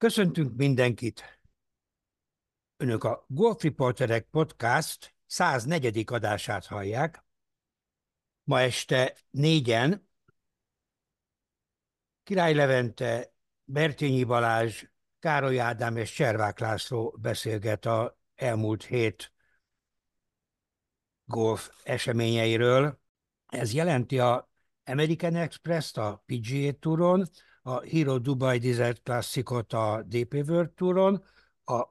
Köszöntünk mindenkit! Önök a Golf Reporterek Podcast 104. adását hallják. Ma este négyen Király Levente, Bertényi Balázs, Károly Ádám és Cservák László beszélget a elmúlt hét golf eseményeiről. Ez jelenti a American Express-t a PGA Touron, a Hero Dubai Desert Classicot a DP World Touron, a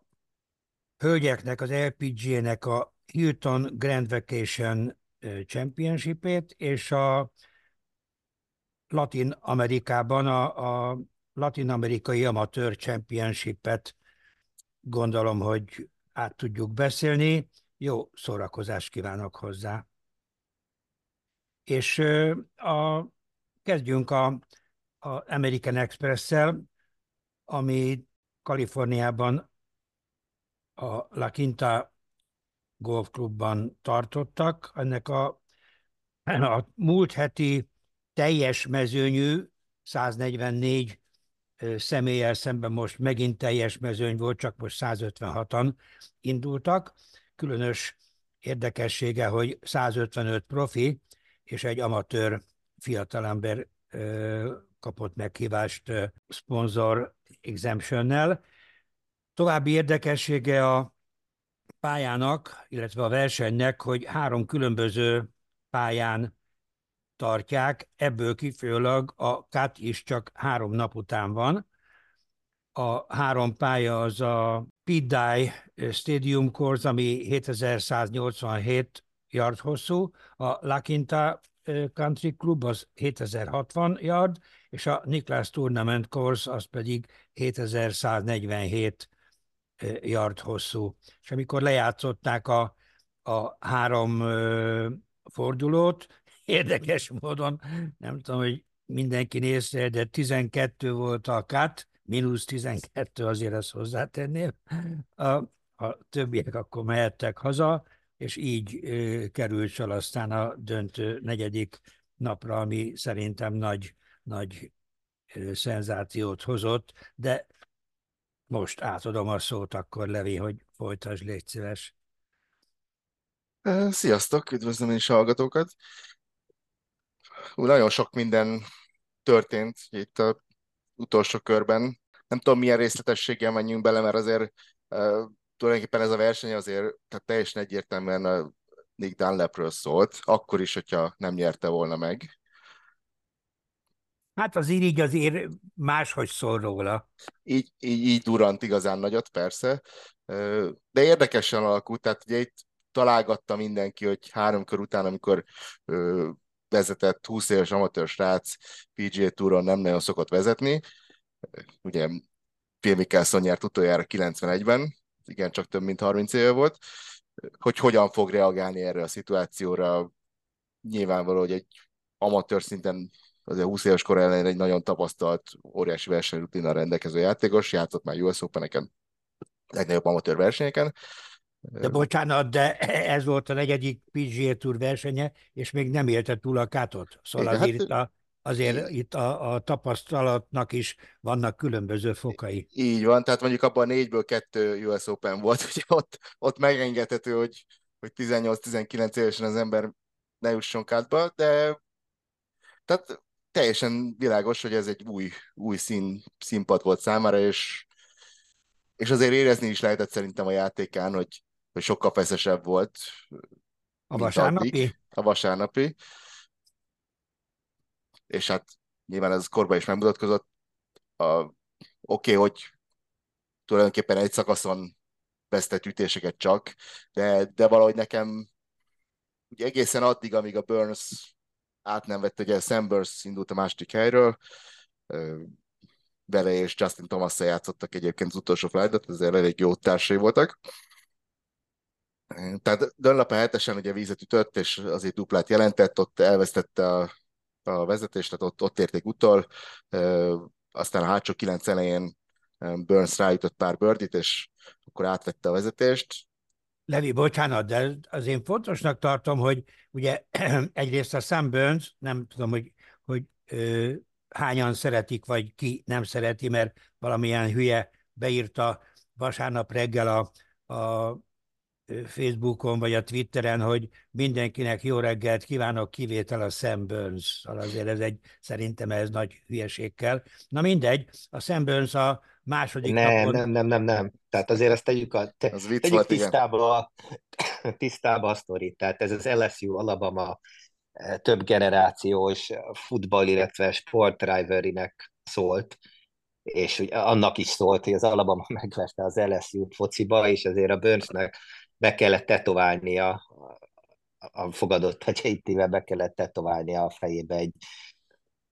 hölgyeknek, az LPGA-nek a Hilton Grand Vacation Championship-ét, és a Latin Amerikában a, a Latin Amerikai Amatőr Championship-et gondolom, hogy át tudjuk beszélni. Jó szórakozást kívánok hozzá. És a, kezdjünk a a American Express-szel, ami Kaliforniában a La Quinta Golf Clubban tartottak. Ennek a, a múlt heti teljes mezőnyű 144 személlyel szemben most megint teljes mezőny volt, csak most 156-an indultak. Különös érdekessége, hogy 155 profi és egy amatőr fiatalember kapott meghívást sponsor exemptionnel. További érdekessége a pályának, illetve a versenynek, hogy három különböző pályán tartják, ebből kifőleg a cut is csak három nap után van. A három pálya az a Pidai Stadium Course, ami 7187 yard hosszú, a La Quinta Country Club az 7060 yard, és a Niklas Tournament Course az pedig 7147 yard hosszú. És amikor lejátszották a, a három fordulót, érdekes módon, nem tudom, hogy mindenki nézte, de 12 volt a cut, mínusz 12 azért ezt hozzátenném. A, a többiek akkor mehettek haza, és így került fel aztán a döntő negyedik napra, ami szerintem nagy, nagy szenzációt hozott, de most átadom a szót akkor, Levi, hogy folytasd, légy szíves. Sziasztok, üdvözlöm én is a hallgatókat. Úgy nagyon sok minden történt itt a utolsó körben. Nem tudom, milyen részletességgel menjünk bele, mert azért tulajdonképpen ez a verseny azért tehát teljesen egyértelműen a Nick Dunlapről szólt, akkor is, hogyha nem nyerte volna meg. Hát az így azért máshogy szól róla. Így, így, így durant igazán nagyot, persze. De érdekesen alakult, tehát ugye itt találgatta mindenki, hogy három kör után, amikor vezetett 20 éves amatőr srác PGA Touron nem nagyon szokott vezetni. Ugye Phil Mickelson nyert utoljára 91-ben, igen, csak több mint 30 éve volt, hogy hogyan fog reagálni erre a szituációra. Nyilvánvaló, hogy egy amatőr szinten azért 20 éves kor ellen egy nagyon tapasztalt, óriási versenyrutinnal rendelkező játékos, játszott már US Open-eken, legnagyobb amatőr versenyeken. De bocsánat, de ez volt a negyedik PGA Tour versenye, és még nem élte túl a kátot. Szóval Igen, azért hát, a azért itt a, a tapasztalatnak is vannak különböző fokai. Így van, tehát mondjuk abban a négyből kettő US Open volt, hogy ott, ott megengedhető, hogy, hogy 18-19 évesen az ember ne jusson kátba, de tehát teljesen világos, hogy ez egy új, új szín, színpad volt számára, és, és azért érezni is lehetett szerintem a játékán, hogy, hogy sokkal feszesebb volt. A vasárnapi? Addig, a vasárnapi és hát nyilván ez korban is megmutatkozott. Oké, okay, hogy tulajdonképpen egy szakaszon vesztett ütéseket csak, de, de valahogy nekem ugye egészen addig, amíg a Burns át nem vett, ugye Sam Burns indult a második helyről, vele és Justin thomas játszottak egyébként az utolsó flight ezért elég jó társai voltak. Tehát Dunlap a hetesen ugye vízet ütött, és azért duplát jelentett, ott elvesztette a a vezetés, tehát ott, ott érték utol, aztán a hátsó kilenc elején Burns rájutott pár birdit, és akkor átvette a vezetést. Levi, bocsánat, de az én fontosnak tartom, hogy ugye egyrészt a Sam Burns, nem tudom, hogy, hogy ö, hányan szeretik, vagy ki nem szereti, mert valamilyen hülye beírta vasárnap reggel a, a Facebookon vagy a Twitteren, hogy mindenkinek jó reggelt kívánok, kivétel a Sam Burns. Szóval azért ez egy, szerintem ez nagy hülyeségkel. Na mindegy, a Sam Burns a második nem, napon... Nem, nem, nem, nem. Tehát azért ezt tegyük, a, te, Az vicc tegyük volt, tisztába, a, tisztába a sztorit. Tehát ez az LSU Alabama eh, több generációs futball, illetve sportriverinek szólt, és ugye annak is szólt, hogy az Alabama megverte az LSU fociba, és azért a Burnsnek be kellett tetoválnia, a fogadott hegyeitével be kellett tetoválnia a fejébe egy,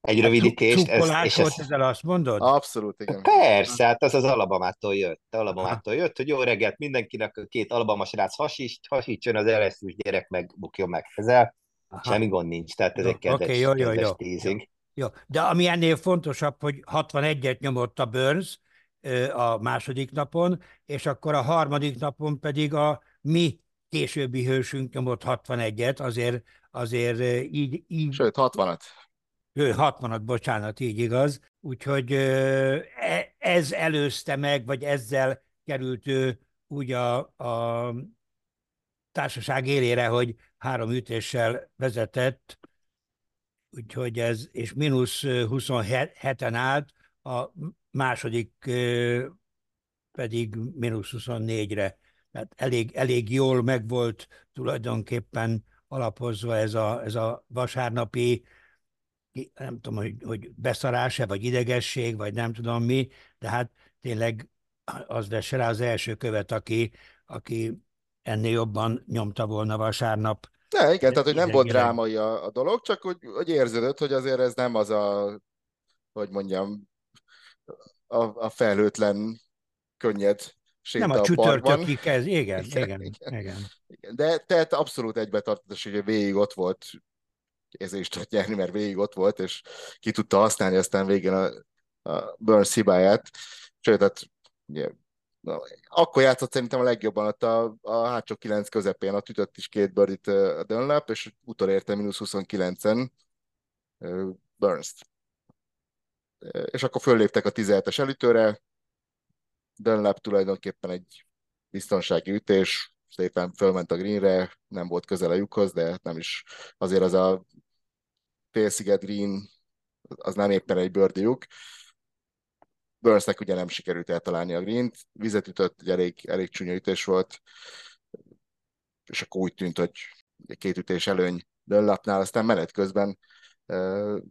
egy rövidítést. Ez, és volt ez... ezzel azt mondod? Abszolút, igen. Persze, hát az az Alabamától jött. Alabamától jött, hogy jó reggelt mindenkinek, a két Alabama srác hasít, hasítson az lsu gyerek meg bukjon meg ezzel. Aha. Semmi gond nincs, tehát ez egy kedves, okay, jó, jó, jó, teasing. Jó. jó, de ami ennél fontosabb, hogy 61-et nyomott a Burns a második napon, és akkor a harmadik napon pedig a mi későbbi hősünk nyomott 61-et, azért, azért így, így... Sőt, 60-at. Ő 60-at, bocsánat, így igaz. Úgyhogy e, ez előzte meg, vagy ezzel került ő úgy a, a társaság élére, hogy három ütéssel vezetett, úgyhogy ez, és mínusz 27-en állt, a második pedig mínusz 24-re tehát elég, elég jól megvolt tulajdonképpen alapozva ez a, ez a vasárnapi, nem tudom, hogy, hogy beszarás-e, vagy idegesség, vagy nem tudom mi, de hát tényleg az lesz rá az első követ, aki, aki ennél jobban nyomta volna vasárnap. Ne, igen, tehát hogy nem volt drámai a, a dolog, csak hogy, hogy érződött, hogy azért ez nem az a, hogy mondjam, a, a felhőtlen, könnyed nem a, a csütörtöki kezd, igen, igen, igen, igen, igen. De tehát abszolút egybetartás, hogy végig ott volt, is tudott nyerni, mert végig ott volt, és ki tudta használni aztán végén a, a Burns hibáját. Sőt, ugye, na, akkor játszott szerintem a legjobban, ott a, a hátsó kilenc közepén, ott ütött is két birdit a Dunlap, és utolérte mínusz 29-en Burns-t. És akkor fölléptek a 17-es elütőre, Dunlap tulajdonképpen egy biztonsági ütés, szépen fölment a greenre, nem volt közel a lyukhoz, de nem is azért az a félsziget green, az nem éppen egy bőrdi lyuk. Burnsnek ugye nem sikerült eltalálni a green vizet ütött, egy elég, elég csúnya ütés volt, és akkor úgy tűnt, hogy két ütés előny Dunlapnál, aztán menet közben uh,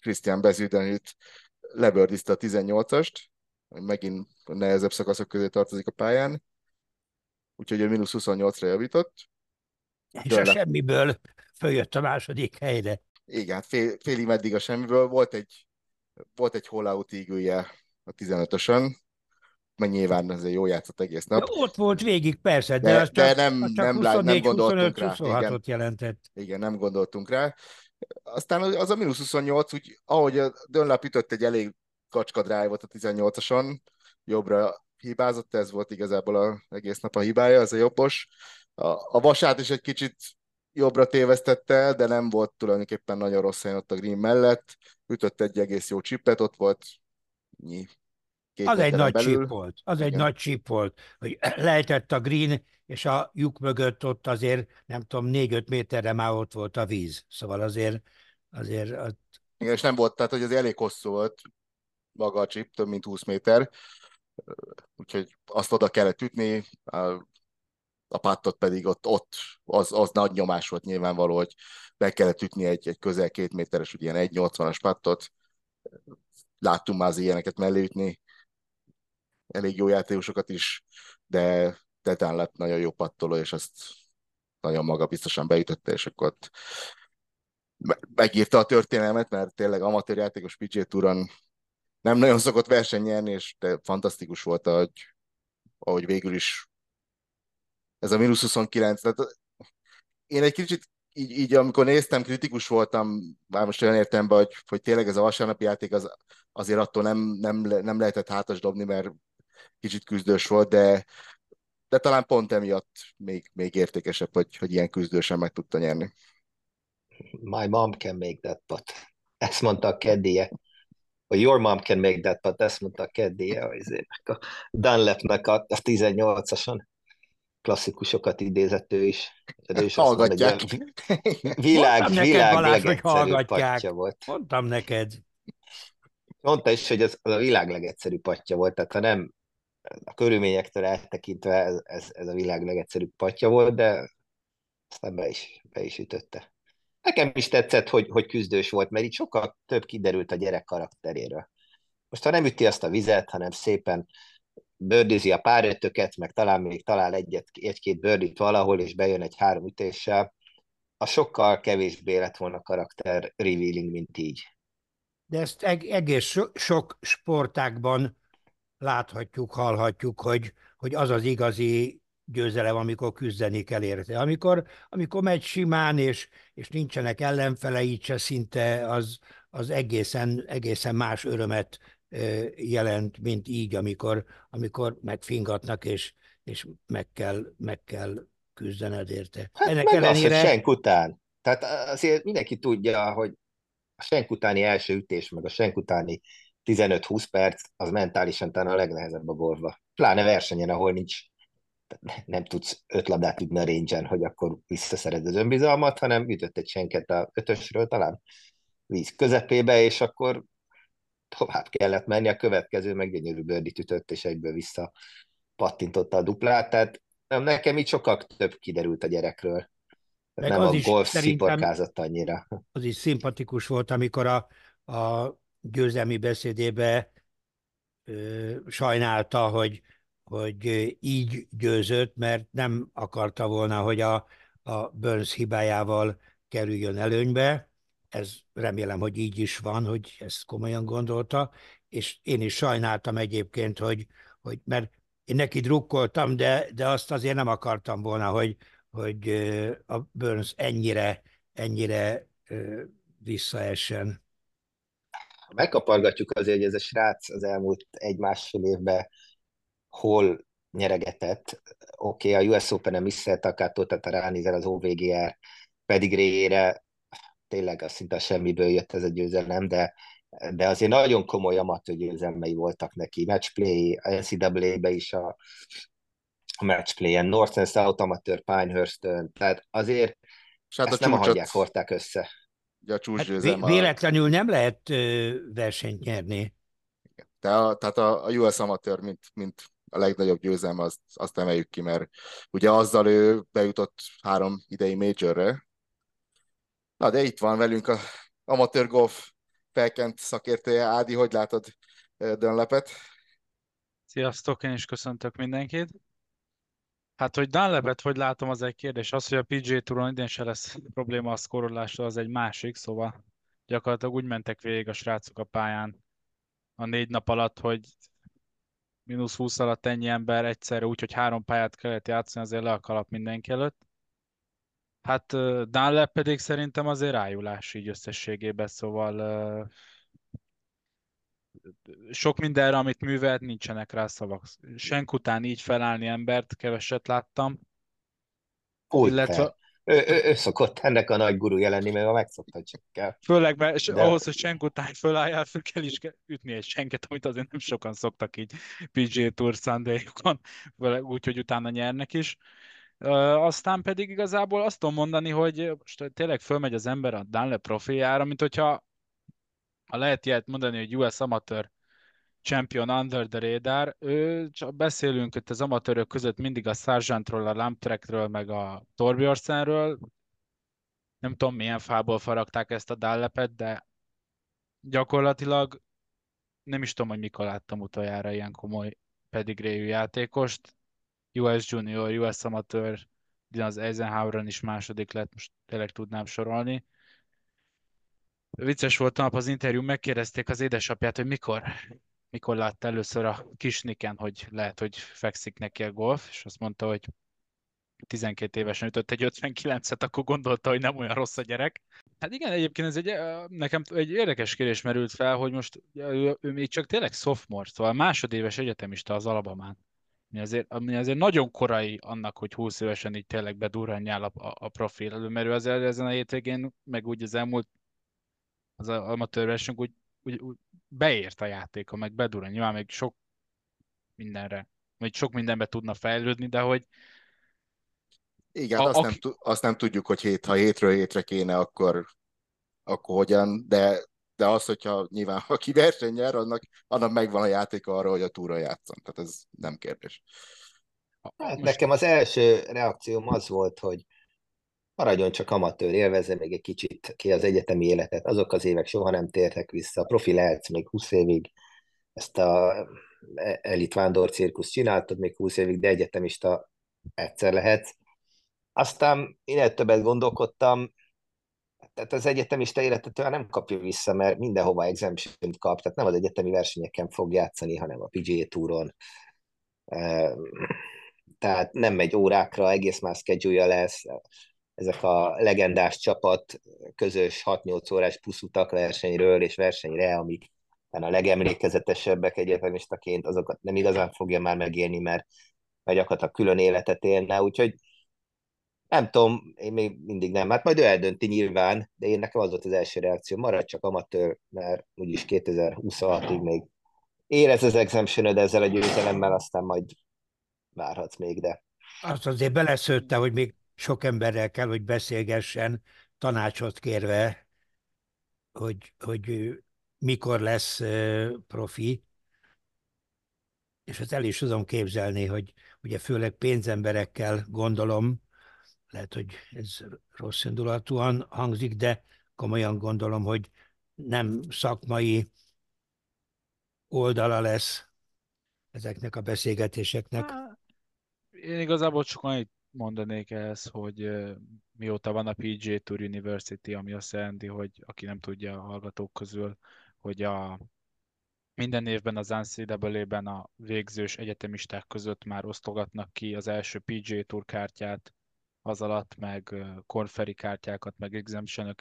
Christian Bezüdenhüt lebördizte a 18-ast, megint nehezebb szakaszok közé tartozik a pályán, úgyhogy a mínusz 28-ra javított. És Dőle. a semmiből följött a második helyre. Igen, hát fél, félig meddig a semmiből. Volt egy, volt egy hollout ígője a 15-ösön, mert nyilván ez egy jó játszott egész nap. De ott volt végig, persze, de, de, az de csak, nem, az csak nem, 24, nem gondoltunk 25, rá. Igen, jelentett. Igen, nem gondoltunk rá. Aztán az a mínusz 28, úgy, ahogy a Dönlap ütött egy elég kacska drive-ot a 18-ason, jobbra hibázott, ez volt igazából a egész nap a hibája, ez a jobbos. A, a vasát is egy kicsit jobbra tévesztette, de nem volt tulajdonképpen nagyon rossz helyen ott a green mellett. Ütött egy egész jó csipet, ott volt nyi, Két az egy nagy belül. chip volt, az Igen. egy nagy chip volt, hogy lehetett a green, és a lyuk mögött ott azért, nem tudom, négy-öt méterre már ott volt a víz. Szóval azért, azért... Ott... Igen, és nem volt, tehát hogy az elég hosszú volt, maga a chip, több mint 20 méter, úgyhogy azt oda kellett ütni, a, pattot pedig ott, ott az, az nagy nyomás volt nyilvánvaló, hogy be kellett ütni egy, egy közel két méteres, ugye ilyen 1,80-as pattot, láttunk már az ilyeneket mellé ütni, elég jó játékosokat is, de Tetán lett nagyon jó pattoló, és azt nagyon magabiztosan beütötte, és akkor ott megírta a történelmet, mert tényleg amatőr játékos PG Touron nem nagyon szokott verseny nyerni, és de fantasztikus volt, ahogy, ahogy végül is ez a mínusz 29. Tehát én egy kicsit így, így, amikor néztem, kritikus voltam, már most olyan értem, hogy, hogy tényleg ez a vasárnapi játék az, azért attól nem, nem, nem lehetett hátas dobni, mert kicsit küzdős volt, de, de talán pont emiatt még, még értékesebb, hogy, hogy ilyen küzdősen meg tudta nyerni. My mom can make that, but ezt mondta a kedélyek hogy your mom can make that, but ezt mondta a keddi, a Dunlapnek a, a 18-ason klasszikusokat idézett ő is. ő is Hallgatják. Világ, Mondtam világ patja volt. Mondtam neked. Mondta is, hogy ez, a világ legegyszerűbb patja volt, tehát ha nem a körülményektől eltekintve ez, ez, ez a világ legegyszerűbb patja volt, de aztán be is, be is ütötte. Nekem is tetszett, hogy, hogy küzdős volt, mert itt sokkal több kiderült a gyerek karakteréről. Most ha nem üti azt a vizet, hanem szépen bőrdizi a párötöket, meg talán még talál egyet, egy-két bőrdit valahol, és bejön egy három ütéssel, a sokkal kevésbé lett volna karakter revealing, mint így. De ezt egész so, sok sportákban láthatjuk, hallhatjuk, hogy, hogy az az igazi győzelem, amikor küzdeni kell érte. Amikor, amikor megy simán, és, és nincsenek ellenfelei se szinte, az, az egészen, egészen más örömet jelent, mint így, amikor, amikor megfingatnak, és, és meg, kell, meg kell küzdened érte. Hát Ennek meg ellenére... az, hogy senk után. Tehát azért mindenki tudja, hogy a senk utáni első ütés, meg a senk utáni 15-20 perc, az mentálisan talán a legnehezebb a golfba. Pláne versenyen, ahol nincs nem tudsz öt labdát ütni a range hogy akkor visszaszered az önbizalmat, hanem ütött egy senket a ötösről talán víz közepébe, és akkor tovább kellett menni, a következő meg gyönyörű bőrdit ütött, és egyből vissza pattintotta a duplát, tehát nekem így sokkal több kiderült a gyerekről. Meg nem az a golf sziporkázott annyira. Az is szimpatikus volt, amikor a, a győzelmi beszédébe ö, sajnálta, hogy, hogy így győzött, mert nem akarta volna, hogy a, a Burns hibájával kerüljön előnybe, ez remélem, hogy így is van, hogy ezt komolyan gondolta, és én is sajnáltam egyébként, hogy, hogy mert én neki drukkoltam, de, de azt azért nem akartam volna, hogy, hogy a Burns ennyire, ennyire visszaessen. Megkapargatjuk azért, hogy ez a srác az elmúlt egy-másfél évben hol nyeregetett. Oké, okay, a US Open-en Misszel Takától, tehát ránézel az OVGR pedigréjére, tényleg az szinte semmiből jött ez a győzelem, de, de azért nagyon komoly amatőr győzelmei voltak neki. Matchplay, a NCAA-be is a, a matchplay-en, North and South amatőr pinehurst tehát azért hát ezt a nem a hagyják hordták össze. A hát véletlenül nem lehet ö, versenyt nyerni. De a, tehát a, a US amatőr, mint, mint a legnagyobb győzelme, azt, azt emeljük ki, mert ugye azzal ő bejutott három idei majorre, Na, de itt van velünk a amatőr golf felkent szakértője. Ádi, hogy látod Dönlepet? Sziasztok, én is köszöntök mindenkit. Hát, hogy Dunlapet hogy látom, az egy kérdés. Az, hogy a PGA Touron idén se lesz probléma a szkorolásra, az egy másik, szóval gyakorlatilag úgy mentek végig a srácok a pályán a négy nap alatt, hogy mínusz 20 alatt ennyi ember egyszerre, úgyhogy három pályát kellett játszani, azért le a kalap mindenki előtt. Hát Dunlap pedig szerintem azért rájulás így összességében, szóval sok mindenre, amit művelt, nincsenek rá szavak. Senk után így felállni embert keveset láttam. Úgy illetve... Ő, ő, ő, szokott ennek a nagy guru jelenni, mert a megszokta csak kell. Főleg, mert De... ahhoz, hogy senk után fölálljál, föl kell is ütni egy senket, amit azért nem sokan szoktak így PGA Tour sunday úgyhogy utána nyernek is aztán pedig igazából azt tudom mondani, hogy most tényleg fölmegy az ember a Dunlap profiljára, mint hogyha ha lehet ilyet mondani, hogy US Amateur Champion Under the Radar, ő csak beszélünk itt az amatőrök között mindig a Sargentról, a Lamptrekről, meg a Torbjörsenről. Nem tudom, milyen fából faragták ezt a Dunlapet, de gyakorlatilag nem is tudom, hogy mikor láttam utoljára ilyen komoly pedigréjű játékost. US Junior, US Amateur, az Eisenhower-on is második lett, most tényleg tudnám sorolni. Vicces volt nap az interjú, megkérdezték az édesapját, hogy mikor, mikor látta először a kisniken, hogy lehet, hogy fekszik neki a golf, és azt mondta, hogy 12 évesen ütött egy 59-et, akkor gondolta, hogy nem olyan rossz a gyerek. Hát igen, egyébként ez egy, nekem egy érdekes kérdés merült fel, hogy most ő, ő még csak tényleg sophomore, szóval másodéves egyetemista az Alabamán ami azért, ami azért nagyon korai annak, hogy 20 évesen így tényleg bedurranjál a, a, a profil elő, mert ő azért ezen a hétvégén, meg úgy az elmúlt az amatőr verseny, úgy úgy, úgy beért a játéka, meg bedurran. Nyilván még sok mindenre, vagy sok mindenbe tudna fejlődni, de hogy igen, a, azt, aki... nem, azt nem tudjuk, hogy hét, ha hétről hétre kéne, akkor, akkor hogyan, de, de az, hogyha nyilván aki verseny nyer, annak, annak megvan a játék arra, hogy a túra játszon. Tehát ez nem kérdés. Hát Most... Nekem az első reakcióm az volt, hogy maradjon csak amatőr, élvezze még egy kicsit ki az egyetemi életet. Azok az évek soha nem tértek vissza. A profi lehetsz még 20 évig, ezt a elit vándor cirkusz csináltad még 20 évig, de egyetemista egyszer lehetsz. Aztán én többet gondolkodtam, tehát az egyetemista életet olyan nem kapja vissza, mert mindenhova exemption kap, tehát nem az egyetemi versenyeken fog játszani, hanem a PGA túron. Tehát nem megy órákra, egész más schedule lesz. Ezek a legendás csapat közös 6-8 órás puszutak versenyről és versenyre, amik a legemlékezetesebbek egyetemistaként, azokat nem igazán fogja már megélni, mert, mert gyakorlatilag külön életet élne, úgyhogy nem tudom, én még mindig nem. Hát majd ő eldönti nyilván, de én nekem az volt az első reakció, maradj csak amatőr, mert úgyis 2026-ig még érez az exemption ezzel a győzelemmel, aztán majd várhatsz még, de... Azt azért beleszőtte, hogy még sok emberrel kell, hogy beszélgessen, tanácsot kérve, hogy, hogy mikor lesz profi, és ezt el is tudom képzelni, hogy ugye főleg pénzemberekkel gondolom, lehet, hogy ez rossz indulatúan hangzik, de komolyan gondolom, hogy nem szakmai oldala lesz ezeknek a beszélgetéseknek. Én igazából csak annyit mondanék ehhez, hogy mióta van a PGA Tour University, ami azt jelenti, hogy aki nem tudja a hallgatók közül, hogy a minden évben az NCAA-ben a végzős egyetemisták között már osztogatnak ki az első PGA Tour kártyát, az alatt, meg konferi kártyákat, meg exemption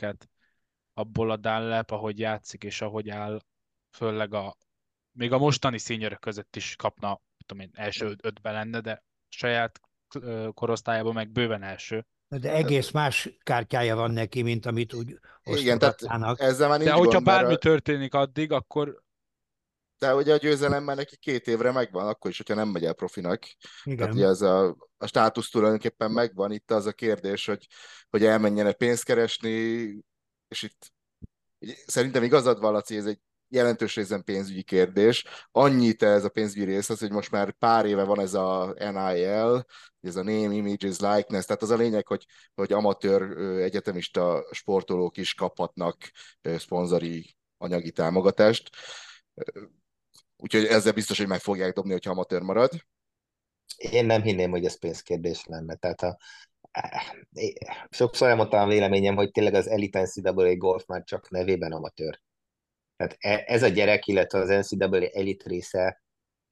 abból a Dunlap, ahogy játszik és ahogy áll, főleg a még a mostani színjörök között is kapna, tudom én, első ötben lenne, de saját korosztályában meg bőven első. De egész más kártyája van neki, mint amit úgy Igen, tehát ezzel már De hogyha bármi a... történik addig, akkor de ugye a győzelemmel neki két évre megvan, akkor is, hogyha nem megy el profinak. Igen. Tehát ugye ez a, a státusz tulajdonképpen megvan, itt az a kérdés, hogy, hogy elmenjen-e pénzt keresni, és itt szerintem igazad van, Laci, ez egy jelentős részen pénzügyi kérdés. Annyit ez a pénzügyi rész az, hogy most már pár éve van ez a NIL, ez a Name, Images, Likeness, tehát az a lényeg, hogy, hogy amatőr egyetemista sportolók is kaphatnak szponzori anyagi támogatást. Úgyhogy ezzel biztos, hogy meg fogják dobni, hogyha amatőr marad. Én nem hinném, hogy ez pénzkérdés lenne. Tehát a, sokszor elmondtam a véleményem, hogy tényleg az Elite NCAA golf már csak nevében amatőr. Tehát e, ez a gyerek, illetve az NCAA elit része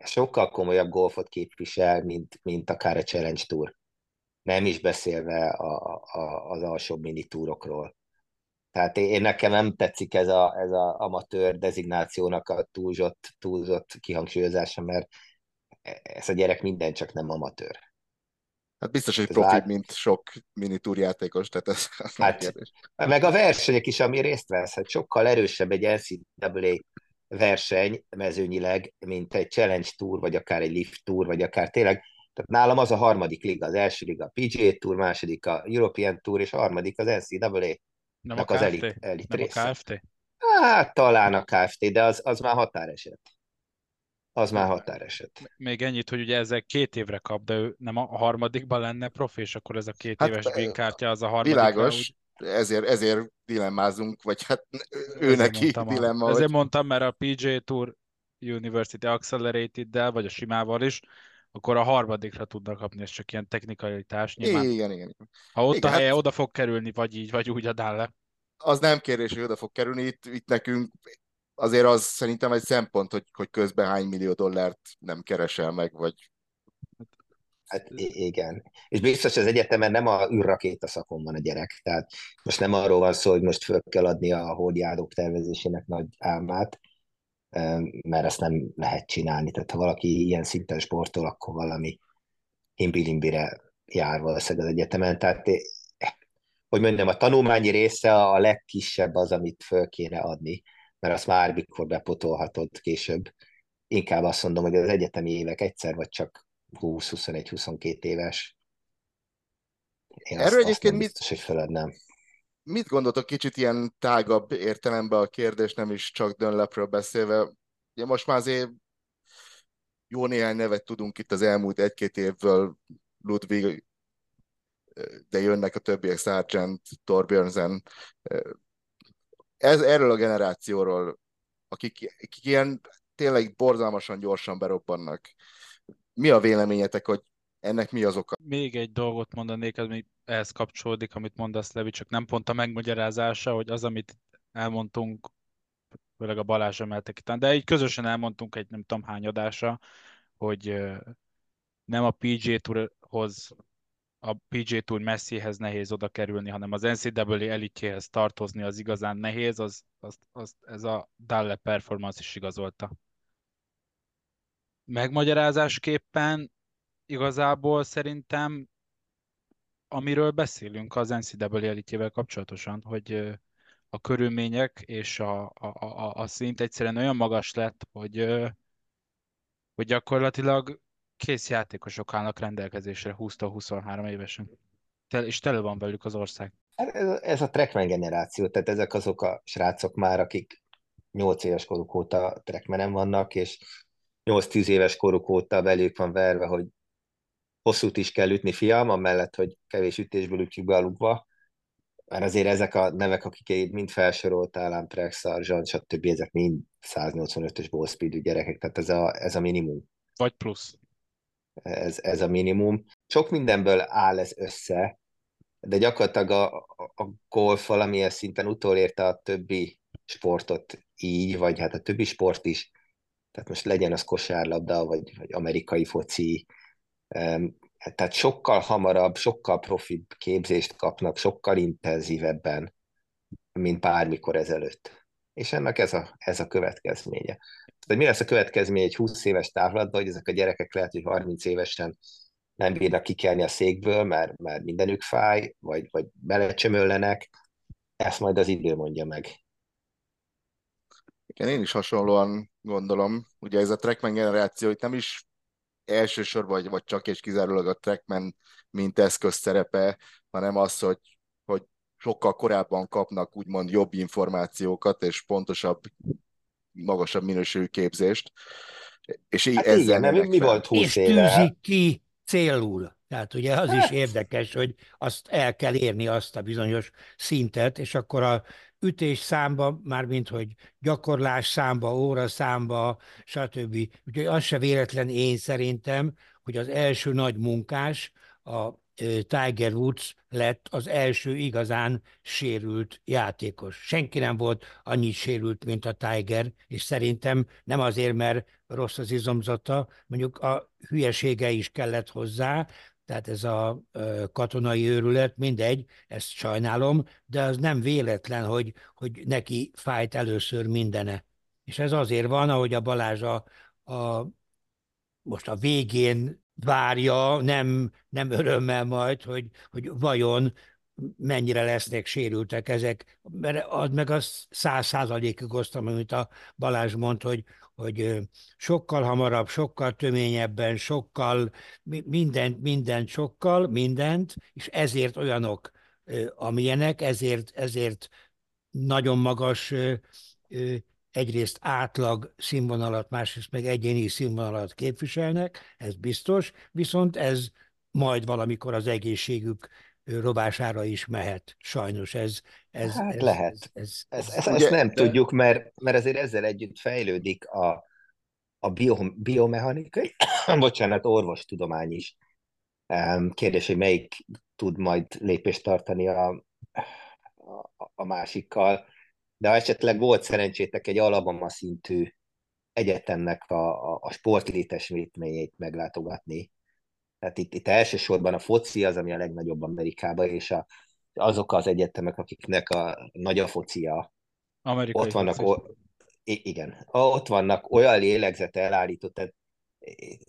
sokkal komolyabb golfot képvisel, mint, mint akár a Challenge Tour. Nem is beszélve a, a, az alsóbb mini túrokról. Tehát én nekem nem tetszik ez a, ez a amatőr dezignációnak a túlzott, túlzott kihangsúlyozása, mert ez a gyerek minden csak nem amatőr. Hát biztos, hogy profi, lát... mint sok minitúrjátékos, tehát ez hát, kérdés. Meg a versenyek is, ami részt vesz, hát sokkal erősebb egy NCAA verseny mezőnyileg, mint egy Challenge Tour, vagy akár egy Lift Tour, vagy akár tényleg, tehát nálam az a harmadik liga, az első liga a PGA Tour, második a European Tour, és a harmadik az NCAA. Nem a KFT? Az elit, elit Nem része. a KFT? Hát talán a KFT, de az, az már határeset. Az már határeset. Még ennyit, hogy ugye ezek két évre kap, de ő nem a harmadikban lenne profi, és akkor ez a két hát, éves green kártya az a harmadik. Világos, úgy... ezért, ezért dilemmázunk, vagy hát ő neki dilemma. Ezért hogy... mondtam, mert a PJ Tour University Accelerated-del, vagy a simával is, akkor a harmadikra tudnak kapni, ez csak ilyen technikalitás. Nyilván. Igen, igen. igen. Ha ott igen, a helye, hát... oda fog kerülni, vagy így, vagy úgy adál le. Az nem kérdés, hogy oda fog kerülni. Itt, itt nekünk azért az szerintem egy szempont, hogy, hogy közben hány millió dollárt nem keresel meg, vagy Hát igen. És biztos az egyetemen nem a űrrakéta szakon van a gyerek. Tehát most nem arról van szó, hogy most föl kell adni a hódjádók tervezésének nagy álmát, mert ezt nem lehet csinálni. Tehát ha valaki ilyen szinten sportol, akkor valami himbilimbire jár valószínűleg az egyetemen. Tehát hogy mondjam, a tanulmányi része a legkisebb az, amit föl kéne adni mert azt már mikor bepotolhatod később. Inkább azt mondom, hogy az egyetemi évek egyszer vagy csak 20-21-22 éves. Én Erről azt, egyébként azt biztos, mit, hogy feladnám. mit gondoltok kicsit ilyen tágabb értelemben a kérdés, nem is csak Dönlepről beszélve? Ugye most már azért jó néhány nevet tudunk itt az elmúlt egy-két évből, Ludwig, de jönnek a többiek, Sargent, Torbjörnsen. Ez, erről a generációról, akik, akik ilyen tényleg borzalmasan gyorsan berobbannak. Mi a véleményetek, hogy ennek mi az oka? Még egy dolgot mondanék, ami ehhez kapcsolódik, amit mondasz, Levi, csak nem pont a megmagyarázása, hogy az, amit elmondtunk, főleg a Balázs emeltek itt, de így közösen elmondtunk egy nem tudom hány adása, hogy nem a PG Tourhoz, a PG Tour messzihez nehéz oda kerülni, hanem az NCAA elitjéhez tartozni az igazán nehéz, az, az, az ez a Dalle performance is igazolta. Megmagyarázásképpen igazából szerintem amiről beszélünk az NCAA elitjével kapcsolatosan, hogy a körülmények és a, a, a, a szint egyszerűen olyan magas lett, hogy, hogy gyakorlatilag kész játékosok állnak rendelkezésre 20-23 évesen. És tele van velük az ország. Hát ez, a trackman generáció, tehát ezek azok a srácok már, akik 8 éves koruk óta trackmanen vannak, és 8-10 éves koruk óta velük van verve, hogy hosszút is kell ütni, fiam, amellett, hogy kevés ütésből ütjük be a lukba. Mert azért ezek a nevek, akik mind felsoroltál, Amtrex, Sargent, stb. ezek mind 185-ös ball speed gyerekek, tehát ez a, ez a minimum. Vagy plusz. Ez, ez a minimum. Sok mindenből áll ez össze, de gyakorlatilag a, a, golf valamilyen szinten utolérte a többi sportot így, vagy hát a többi sport is. Tehát most legyen az kosárlabda, vagy, vagy amerikai foci, tehát sokkal hamarabb, sokkal profibb képzést kapnak, sokkal intenzívebben, mint bármikor ezelőtt. És ennek ez a, ez a következménye. Tehát mi lesz a következménye egy 20 éves távlatban, hogy ezek a gyerekek lehet, hogy 30 évesen nem bírnak kikelni a székből, mert, mert mindenük fáj, vagy, vagy belecsömöllenek, ezt majd az idő mondja meg. Igen, én is hasonlóan gondolom. Ugye ez a Trackman generáció itt nem is elsősorban, vagy, vagy csak és kizárólag a Trackman, mint eszköz szerepe, hanem az, hogy, hogy sokkal korábban kapnak úgymond jobb információkat, és pontosabb, magasabb minőségű képzést. És így hát ezzel igen, mert mi volt 20 és tűzik hát? ki célul. Tehát ugye az is érdekes, hogy azt el kell érni azt a bizonyos szintet, és akkor a ütés számba, mármint hogy gyakorlás számba, óra számba, stb. Úgyhogy az se véletlen én szerintem, hogy az első nagy munkás, a Tiger Woods lett az első igazán sérült játékos. Senki nem volt annyit sérült, mint a Tiger, és szerintem nem azért, mert rossz az izomzata, mondjuk a hülyesége is kellett hozzá, tehát ez a katonai őrület, mindegy, ezt sajnálom, de az nem véletlen, hogy, hogy neki fájt először mindene. És ez azért van, ahogy a Balázs a, a most a végén várja, nem, nem örömmel majd, hogy, hogy vajon mennyire lesznek sérültek ezek, mert az meg az száz százalékig osztam, amit a Balázs mond, hogy, hogy sokkal hamarabb, sokkal töményebben, sokkal mindent, mindent, sokkal, mindent, és ezért olyanok, amilyenek, ezért, ezért nagyon magas egyrészt átlag színvonalat, másrészt meg egyéni színvonalat képviselnek, ez biztos, viszont ez majd valamikor az egészségük robására is mehet. Sajnos ez... ez hát ez, lehet. Ez, ez, ez, ez, ugye, ezt nem de... tudjuk, mert, mert azért ezzel együtt fejlődik a, a bio, biomechanikai, bocsánat, orvostudomány is. Kérdés, hogy melyik tud majd lépést tartani a, a, a másikkal. De ha esetleg volt szerencsétek egy Alabama szintű egyetemnek a, a, a sportlétesítményét meglátogatni, tehát itt, itt elsősorban a foci az, ami a legnagyobb Amerikában, és a, azok az egyetemek, akiknek a nagy a focia, Amerikai ott vannak, o, igen, ott vannak olyan lélegzete elállított, tehát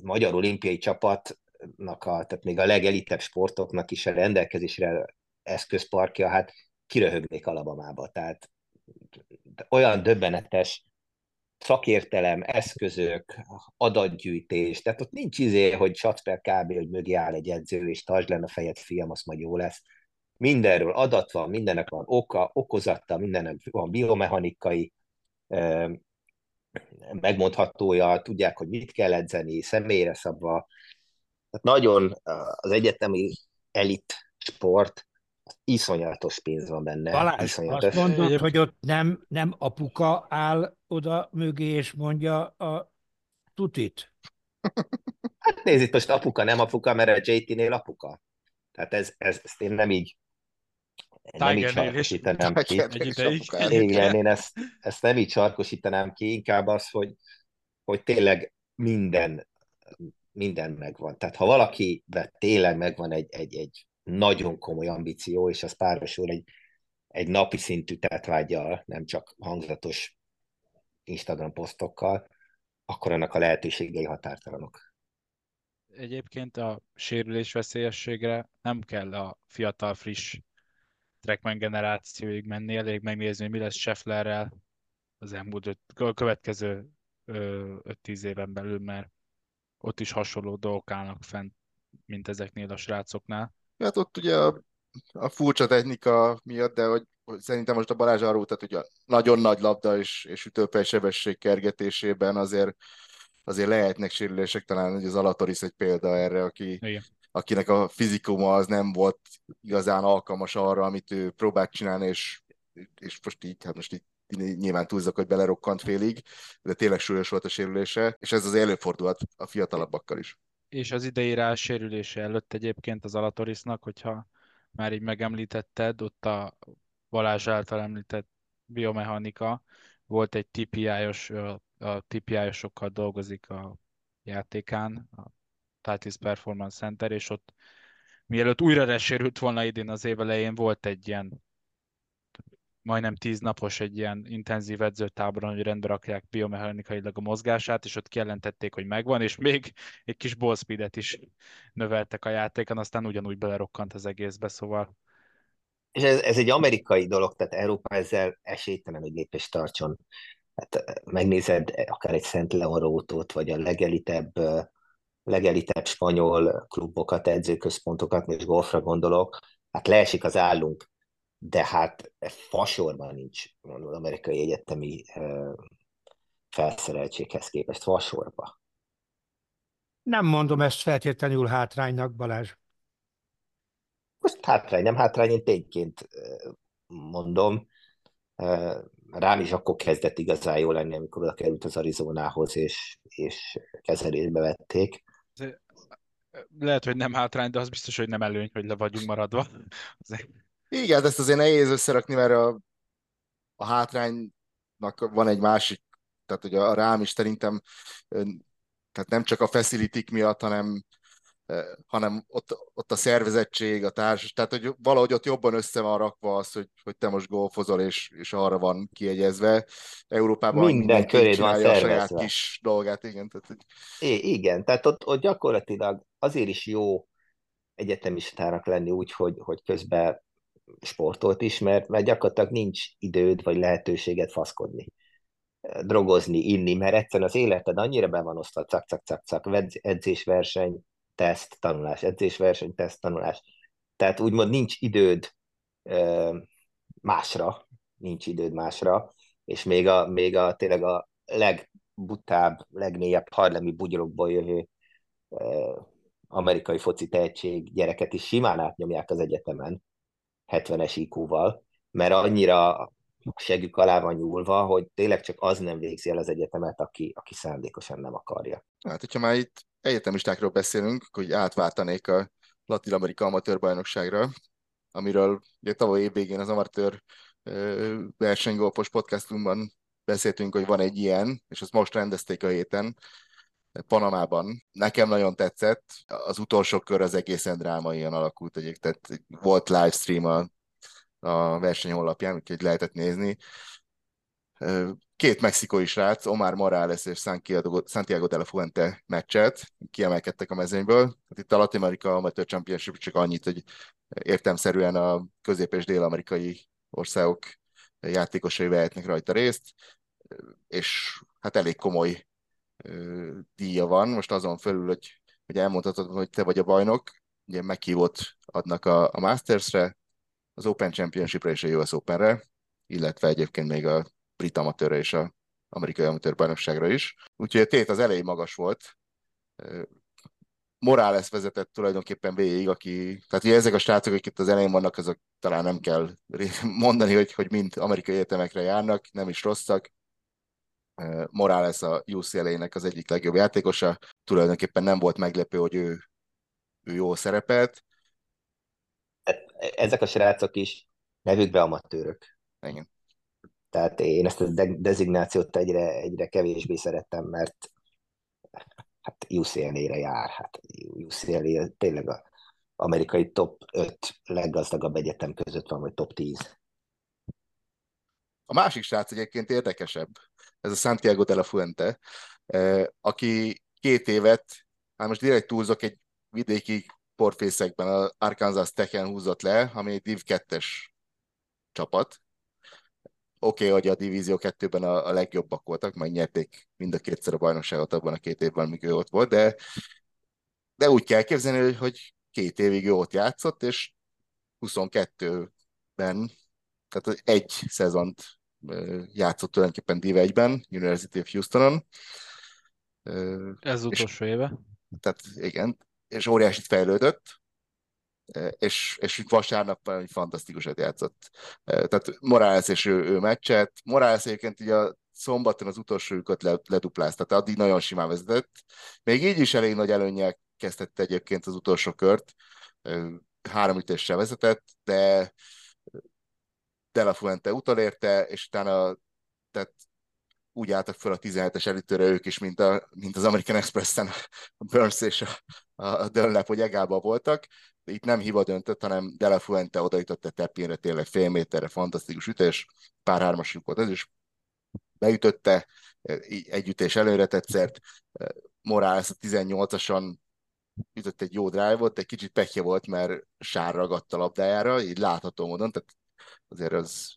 magyar olimpiai csapatnak, a, tehát még a legelitebb sportoknak is a rendelkezésre eszközparkja, hát kiröhögnék Alabamába, tehát olyan döbbenetes szakértelem, eszközök, adatgyűjtés, tehát ott nincs izé, hogy satsz per kb., hogy mögé áll egy edző, és tartsd lenne a fejed, fiam, az majd jó lesz. Mindenről adat van, mindennek van oka, okozata, mindennek van biomechanikai megmondhatója, tudják, hogy mit kell edzeni, személyre szabva. Tehát nagyon az egyetemi elit sport, iszonyatos pénz van benne. Balázs, iszonyatos. azt mondod, hogy ott nem, nem apuka áll oda mögé, és mondja a tutit? Hát nézd, itt most apuka, nem apuka, mert a JT-nél apuka. Tehát ez, ez, ezt én nem így nem így sarkosítanám ki. Egy ideig. Igen, én ezt, ezt nem így sarkosítanám ki, inkább az, hogy, hogy tényleg minden, minden megvan. Tehát ha valaki tényleg megvan egy, egy, egy nagyon komoly ambíció, és az párosul egy, egy napi szintű tetvágyal, nem csak hangzatos Instagram posztokkal, akkor annak a lehetőségei határtalanok. Egyébként a sérülés veszélyességre nem kell a fiatal, friss Trackman generációig menni, elég megnézni, hogy mi lesz Schefflerrel az elmúlt öt, a következő 5-10 éven belül, mert ott is hasonló dolgok állnak fent, mint ezeknél a srácoknál. Hát ott ugye a, a furcsa technika miatt, de hogy, hogy szerintem most a Balázs arról, tehát ugye nagyon nagy labda és, és ütőpej sebesség kergetésében azért azért lehetnek sérülések, talán hogy az Alatoris egy példa erre, aki, Igen. akinek a fizikuma az nem volt igazán alkalmas arra, amit ő próbált csinálni, és, és most így, hát most így nyilván túlzok, hogy belerokkant félig, de tényleg súlyos volt a sérülése, és ez az előfordulhat a fiatalabbakkal is és az idei rá sérülése előtt egyébként az Alatorisnak, hogyha már így megemlítetted, ott a Balázs által említett biomechanika, volt egy TPI-os, a TPI-osokkal dolgozik a játékán, a Titus Performance Center, és ott mielőtt újra resérült volna idén az év elején, volt egy ilyen majdnem tíz napos egy ilyen intenzív edzőtáboron, hogy rendbe rakják biomechanikailag a mozgását, és ott kijelentették, hogy megvan, és még egy kis ball speedet is növeltek a játékon, aztán ugyanúgy belerokkant az egészbe, szóval és ez, ez egy amerikai dolog, tehát Európa ezzel esélytelen, hogy lépést tartson. Hát, eh, megnézed akár egy Szent Leorótót, vagy a legelitebb, eh, legelitebb spanyol klubokat, edzőközpontokat, és golfra gondolok, hát leesik az állunk de hát fasorban nincs az amerikai egyetemi felszereltséghez képest fasorba. Nem mondom ezt feltétlenül hátránynak, Balázs. Most hátrány, nem hátrány, én tényként mondom. Rám is akkor kezdett igazán jó lenni, amikor oda került az Arizonához, és, és kezelésbe vették. Lehet, hogy nem hátrány, de az biztos, hogy nem előny, hogy le vagyunk maradva. Igen, ezt azért nehéz összerakni, mert a, a hátránynak van egy másik, tehát hogy a rám is szerintem tehát nem csak a facility miatt, hanem hanem ott, ott a szervezettség, a társ, tehát hogy valahogy ott jobban össze van rakva az, hogy, hogy te most golfozol, és, és arra van kiegyezve. Európában minden köréd van szervezve. a saját kis dolgát, igen. Tehát, hogy... I- igen, tehát ott, ott gyakorlatilag azért is jó egyetemistának lenni úgy, hogy, hogy közben sportolt is, mert, mert gyakorlatilag nincs időd vagy lehetőséget faszkodni, drogozni, inni, mert egyszerűen az életed annyira be van osztva, cak, cak, cak, cak, edzésverseny, teszt, tanulás, edzésverseny, teszt, tanulás. Tehát úgymond nincs időd másra, nincs időd másra, és még a, még a tényleg a legbutább, legmélyebb harlemi bugyrokból jövő amerikai foci tehetség gyereket is simán átnyomják az egyetemen, 70-es IQ-val, mert annyira segük alá van nyúlva, hogy tényleg csak az nem végzi el az egyetemet, aki, aki szándékosan nem akarja. Hát, hogyha már itt egyetemistákról beszélünk, hogy átváltanék a Latin Amerika amatőr bajnokságra, amiről ugye tavaly évvégén az amatőr versenygolfos podcastunkban beszéltünk, hogy van egy ilyen, és azt most rendezték a héten, Panamában. Nekem nagyon tetszett. Az utolsó kör az egészen drámaian alakult egyébként, tehát volt livestream a, a verseny honlapján, úgyhogy lehetett nézni. Két mexikói srác, Omar Morales és Santiago de la Fuente meccset, kiemelkedtek a mezőnyből. Hát itt a Latin America Amateur Championship csak annyit, hogy értemszerűen a közép- és dél-amerikai országok játékosai vehetnek rajta részt, és hát elég komoly díja van. Most azon felül, hogy, hogy elmondhatod, hogy te vagy a bajnok, ugye meghívott adnak a, a Masters-re, az Open Championship-re és a US Open-re, illetve egyébként még a brit amatőrre és a amerikai amatőr bajnokságra is. Úgyhogy a tét az elejé magas volt. Morales vezetett tulajdonképpen végig, aki, tehát ugye ezek a srácok, akik itt az elején vannak, azok talán nem kell mondani, hogy, hogy mind amerikai egyetemekre járnak, nem is rosszak. Morales a UCLA-nek az egyik legjobb játékosa, tulajdonképpen nem volt meglepő, hogy ő, ő jól szerepelt. Ezek a srácok is nevükbe amatőrök. Igen. Tehát én ezt a de- dezignációt egyre, egyre kevésbé szerettem, mert hát UCLA-re jár. Hát UCLA tényleg a amerikai top 5 leggazdagabb egyetem között van, vagy top 10. A másik srác egyébként érdekesebb, ez a Santiago de la Fuente, eh, aki két évet, hát most direkt túlzok, egy vidéki porfészekben a Arkansas Tech-en húzott le, ami egy Div 2-es csapat. Oké, okay, hogy a Divízió 2-ben a, a legjobbak voltak, majd nyerték mind a kétszer a bajnokságot abban a két évben, amíg ő ott volt, de, de úgy kell képzelni, hogy két évig ő ott játszott, és 22-ben, tehát egy szezont játszott tulajdonképpen Div 1-ben, University of Houstonon. Ez utolsó éve. Tehát igen, és óriásit fejlődött, és, és vasárnap egy fantasztikusat játszott. Tehát Morales és ő, ő meccset. Morales egyébként ugye a szombaton az utolsó lyukat leduplázta, tehát addig nagyon simán vezetett. Még így is elég nagy előnyel kezdette egyébként az utolsó kört, három ütéssel vezetett, de De La Fuente utolérte, és utána tehát úgy álltak fel a 17-es elitőre ők is, mint, a, mint az American Express-en a Burns és a, a Dunlap, hogy egába voltak. Itt nem hiba döntött, hanem De La Fuente odaütötte Teppinre tényleg fél méterre, fantasztikus ütés, pár hármas volt ez is. Beütötte, egy ütés előre tetszett, Morales a 18-ason ütött egy jó drive-ot, egy kicsit pekje volt, mert sár ragadt a labdájára, így látható módon, tehát azért az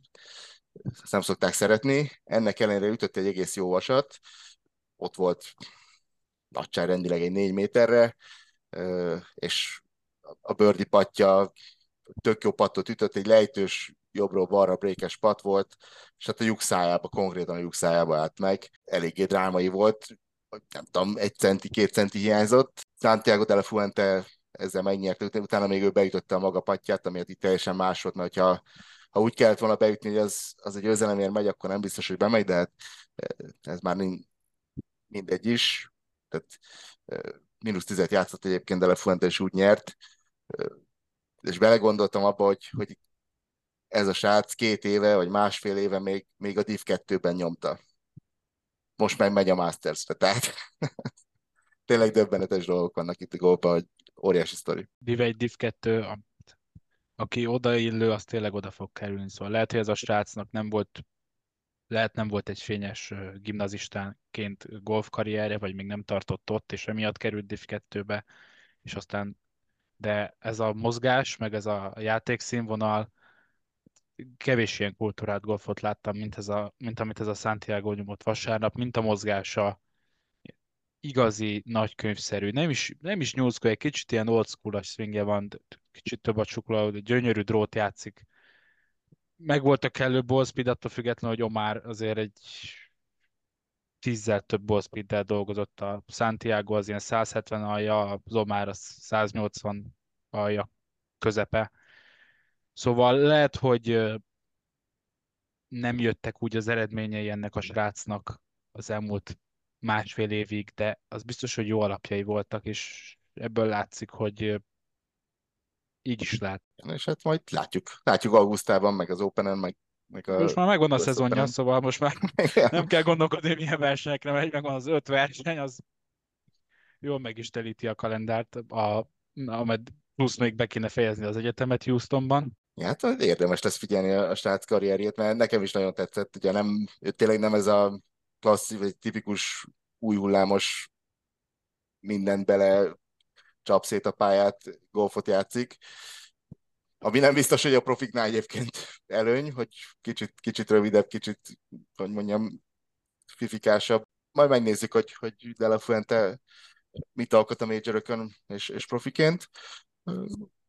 ezt nem szokták szeretni. Ennek ellenére ütött egy egész jó vasat, ott volt nagyságrendileg egy négy méterre, és a bőrdi patja tök jó pattot ütött, egy lejtős jobbról balra brékes pat volt, és hát a lyuk szájába, konkrétan a lyuk szájába állt meg. Eléggé drámai volt, nem tudom, egy centi, két centi hiányzott. Santiago de la Fuente ezzel megnyerte, utána még ő beütötte a maga patját, ami itt teljesen más volt, mert ha ha úgy kellett volna beütni, hogy az, az egy győzelemért megy, akkor nem biztos, hogy bemegy, de hát eh, ez már mindegy is. Tehát eh, mínusz tizet játszott egyébként, de Lefuente is úgy nyert. Eh, és belegondoltam abba, hogy, hogy ez a srác két éve, vagy másfél éve még, még a Div 2-ben nyomta. Most meg megy a Masters-re, tehát tényleg döbbenetes dolgok vannak itt a golpa, hogy óriási sztori. Div 1, Div 2, aki odaillő, az tényleg oda fog kerülni. Szóval lehet, hogy ez a srácnak nem volt, lehet nem volt egy fényes gimnazistánként golfkarrierje, vagy még nem tartott ott, és emiatt került Div 2-be, és aztán de ez a mozgás, meg ez a játékszínvonal, kevés ilyen kultúrát golfot láttam, mint, ez a, mint amit ez a Santiago nyomott vasárnap, mint a mozgása, igazi nagykönyvszerű, nem is, nem is school, egy kicsit ilyen old school swingje van, kicsit több a csukla, de gyönyörű drót játszik. Meg volt a kellő ballspeed, attól függetlenül, hogy Omar azért egy tízzel több ballspeed dolgozott. A Santiago az ilyen 170 alja, az Omar az 180 alja közepe. Szóval lehet, hogy nem jöttek úgy az eredményei ennek a srácnak az elmúlt másfél évig, de az biztos, hogy jó alapjai voltak, és ebből látszik, hogy így is lehet. És hát majd látjuk. Látjuk augusztában, meg az Open-en, meg, meg a... Most már megvan a szezonja, Open-en. szóval most már Igen. nem kell gondolkodni, hogy milyen versenyekre megy, megvan az öt verseny, az jól meg is telíti a kalendárt, a, amed plusz még be kéne fejezni az egyetemet Houstonban. Ja, hát érdemes lesz figyelni a srác karrierjét, mert nekem is nagyon tetszett, ugye nem, tényleg nem ez a klasszik, vagy tipikus új hullámos mindent bele csap szét a pályát, golfot játszik. Ami nem biztos, hogy a profiknál egyébként előny, hogy kicsit, kicsit rövidebb, kicsit, hogy mondjam, fifikásabb. Majd megnézzük, hogy, hogy De La Fuente mit alkot a major és, és profiként.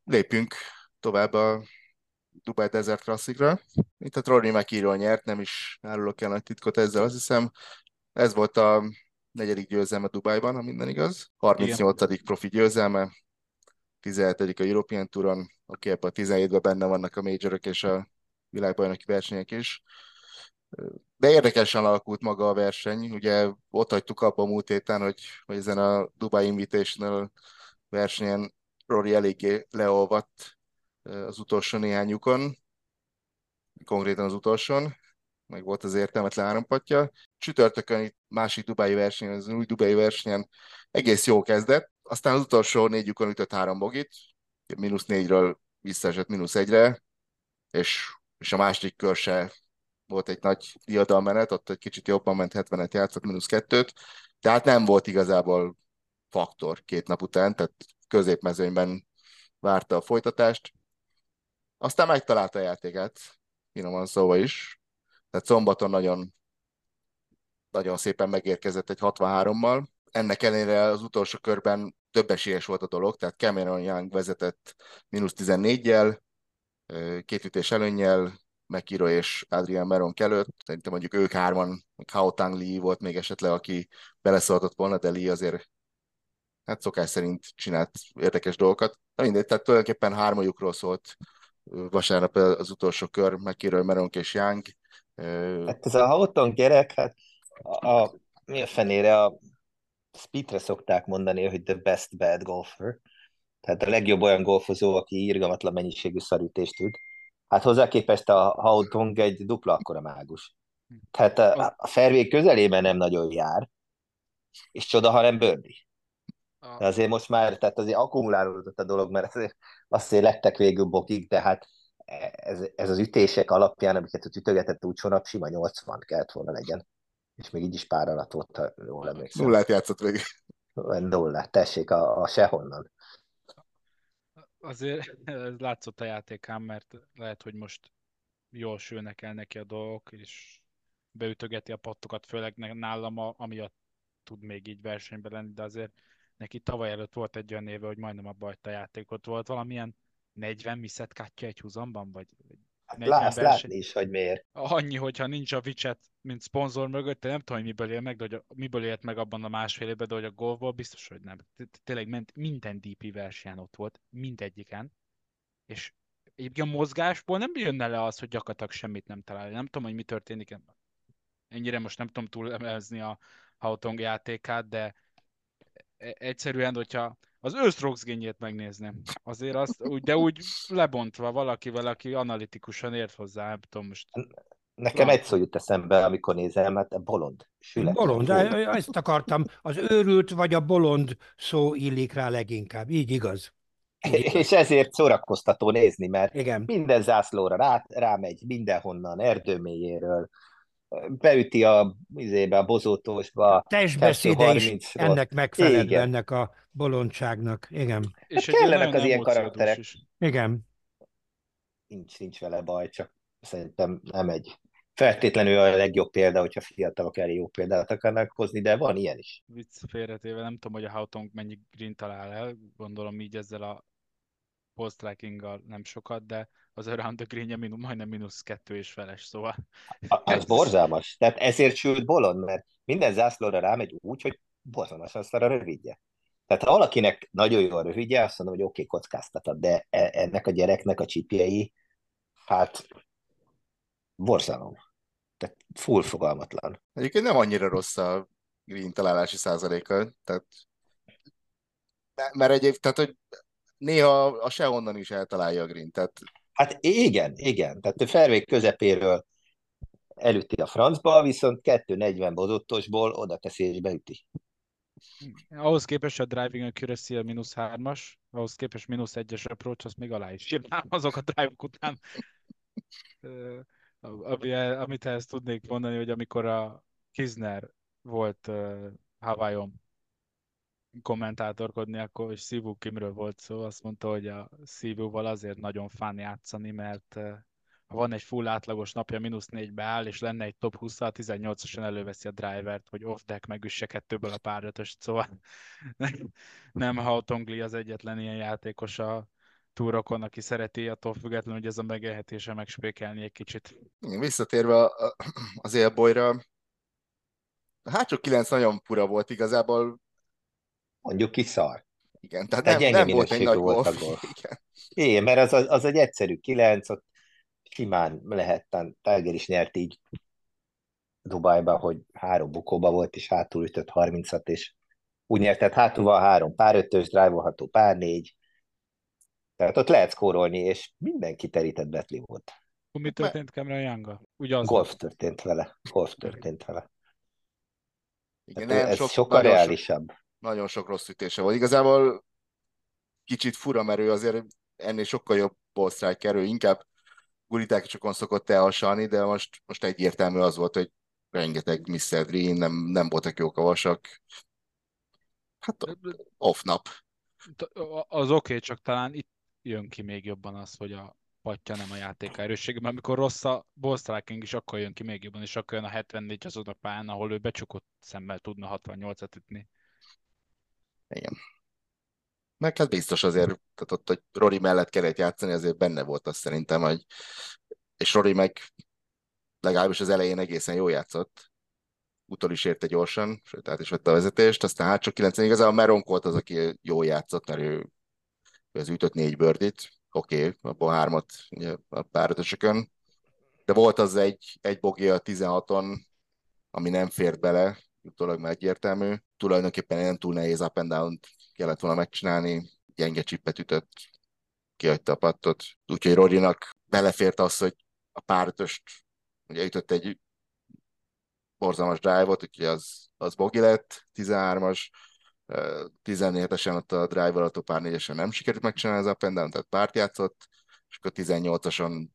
Lépjünk tovább a Dubai Desert Classicra. Itt a Rory McIlroy nyert, nem is árulok el nagy titkot ezzel, azt hiszem. Ez volt a negyedik győzelme Dubajban, ha minden igaz. 38. Igen. profi győzelme, 17. a European Touron, aki ebben a 17-ben benne vannak a majorok és a világbajnoki versenyek is. De érdekesen alakult maga a verseny. Ugye ott hagytuk abba a múlt héten, hogy, hogy ezen a Dubai Invitational versenyen Rory eléggé leolvadt az utolsó néhányukon, konkrétan az utolsón, meg volt az értelmetlen árampatja. Csütörtökön itt másik Dubai versenyen, az új Dubai versenyen egész jó kezdett, aztán az utolsó négy lyukon ütött három bogit, mínusz négyről visszaesett mínusz egyre, és, és a második kör se volt egy nagy diadalmenet, ott egy kicsit jobban ment, 70-et játszott, mínusz kettőt, tehát nem volt igazából faktor két nap után, tehát középmezőnyben várta a folytatást. Aztán megtalálta a játékát, finoman szóval is. Tehát szombaton nagyon, nagyon szépen megérkezett egy 63-mal. Ennek ellenére az utolsó körben több esélyes volt a dolog, tehát Cameron Young vezetett mínusz 14-jel, két ütés előnnyel, Mekiro és Adrian Meron előtt. Szerintem mondjuk ők hárman, Hao Tang Li volt még esetleg, aki beleszólhatott volna, de Li azért hát szokás szerint csinált érdekes dolgokat. Na mindegy, tehát tulajdonképpen hármajukról szólt vasárnap az utolsó kör, Mekiro, Meron és Young. Hát ez a Houghton gyerek, hát a, a, mi a fenére a Speedre szokták mondani, hogy the best bad golfer. Tehát a legjobb olyan golfozó, aki irgalmatlan mennyiségű szarítést tud. Hát hozzá képest a Hautong egy dupla akkora mágus. Tehát a, a fairway közelében nem nagyon jár, és csoda, ha nem bőrdi. De azért most már, tehát azért akkumulálódott a dolog, mert azért, azért lettek végül bokig, de hát ez, ez az ütések alapján, amiket ott ütögetett úcsonap, sima 80 kellett volna legyen. És még így is pár alatt volt, ha jól emlékszem. Nullát játszott végig. Nullát, tessék, a, a sehonnan. Azért ez látszott a játékán, mert lehet, hogy most jól sülnek el neki a dolgok, és beütögeti a pattokat, főleg nálam, amiatt tud még így versenyben lenni, de azért neki tavaly előtt volt egy olyan éve, hogy majdnem a játékot volt valamilyen 40 miszet kátja egy húzamban, vagy Hát látsz, látni is, hogy miért. Annyi, hogyha nincs a Vicset, mint szponzor mögött, nem tudom, hogy miből él meg, de hogy a, miből élt meg abban a másfél évben, de hogy a golfból biztos, hogy nem. Tényleg ment, minden DP versenyen ott volt, mindegyiken, és egyébként a mozgásból nem jönne le az, hogy gyakorlatilag semmit nem talál. Nem tudom, hogy mi történik. Ennyire most nem tudom túlemezni a Hautong játékát, de e- egyszerűen, hogyha az őszroxgényét megnézném. Azért azt, úgy, de úgy lebontva valakivel, aki analitikusan ért hozzá, nem tudom most. Nekem egy szó jut eszembe, amikor nézem, mert bolond. Sület. Bolond, ezt akartam. Az őrült vagy a bolond szó illik rá leginkább. Így igaz. Így igaz. És ezért szórakoztató nézni, mert Igen. minden zászlóra rá, rámegy, mindenhonnan, erdőmélyéről, beüti a, izébe, a bozótósba. Testbeszéde is ennek megfelel, Igen. ennek a bolondságnak. Igen. És hát kellenek az ilyen karakterek. Is. Igen. Nincs, nincs vele baj, csak szerintem nem egy feltétlenül a legjobb példa, hogyha fiatalok elég jó példát akarnak hozni, de van ilyen is. Vicc félretéve, nem tudom, hogy a Hautong mennyi green talál el, gondolom így ezzel a post nem sokat, de az around the green minus, majdnem mínusz kettő és feles, szóval... A, az borzalmas. Tehát ezért sült bolond, mert minden zászlóra rámegy úgy, hogy borzalmas aztán a rövidje. Tehát ha valakinek nagyon jó a rövidje, azt mondom, hogy oké, okay, kockáztatod, de e, ennek a gyereknek a csipjei, hát borzalom. Tehát full fogalmatlan. Egyébként nem annyira rossz a green találási százaléka, tehát mert egyébként, tehát hogy néha a sehonnan is eltalálja a green, tehát Hát igen, igen. Tehát a Fervék közepéről elüti a francba, viszont 240 bozottosból oda teszi és beüti. Ahhoz képest a driving accuracy a mínusz hármas, ahhoz képest mínusz egyes approach, azt még alá is írnám azok a drive után. Ami, amit ehhez tudnék mondani, hogy amikor a Kizner volt uh, kommentátorkodni, akkor és Szívú Kimről volt szó, azt mondta, hogy a Szívúval azért nagyon fán játszani, mert ha van egy full átlagos napja, mínusz négybe áll, és lenne egy top 20 18-asan előveszi a drivert, hogy off-deck megüsse kettőből a párötöst, szóval nem Hautongli az egyetlen ilyen játékos a túrokon, aki szereti attól függetlenül, hogy ez a megélhetése megspékelni egy kicsit. Visszatérve az élbolyra, a hátsó kilenc nagyon pura volt igazából. Mondjuk ki szar. Igen, tehát nem, nem volt egy nagy volt golf. golf. Igen. Igen, mert az, az egy egyszerű kilenc, ott simán lehetten, Tiger is nyert így Dubajba, hogy három bukóba volt, és hátul ütött 30-at, és úgy nyert, tehát hátul van három pár ötös, drive pár négy, tehát ott lehet skórolni, és mindenki terített betli volt. Mi történt Cameron young Golf volt. történt vele. Golf történt vele. Igen, nem, ez sok, sokkal reálisabb. Sok, nagyon sok rossz ütése volt. Igazából kicsit fura, mert ő azért ennél sokkal jobb ball striker, ő inkább gulitákcsokon szokott elhasalni, de most, most egyértelmű az volt, hogy rengeteg Mr. Green, nem, nem voltak jók a vasak. Hát off nap. Az oké, okay, csak talán itt jön ki még jobban az, hogy a patja nem a játék erőssége, mert amikor rossz a ball striking is, akkor jön ki még jobban, és akkor jön a 74 azon a pályán, ahol ő becsukott szemmel tudna 68-at ütni. Igen. Meg hát biztos azért, tehát ott, hogy Rory mellett kellett játszani, azért benne volt az szerintem, hogy és Rory meg legalábbis az elején egészen jól játszott. Utol is érte gyorsan, sőt, át is vette a vezetést, aztán hát csak 90 igazából Meronk volt az, aki jól játszott, mert ő, ő az ütött négy bőrdit, oké, okay, abból hármat ugye, a párötösökön, de volt az egy, egy bogi a 16-on, ami nem fért bele, utólag már egyértelmű. Tulajdonképpen nem túl nehéz up and down kellett volna megcsinálni, gyenge csippet ütött, kihagyta a pattot. Úgyhogy Rorinak belefért az, hogy a pártöst ugye ütött egy borzalmas drive-ot, úgyhogy az, az bogi lett, 13-as, 17-esen ott a drive alatt a pár négyesen nem sikerült megcsinálni az up and down, tehát párt játszott, és akkor 18-ason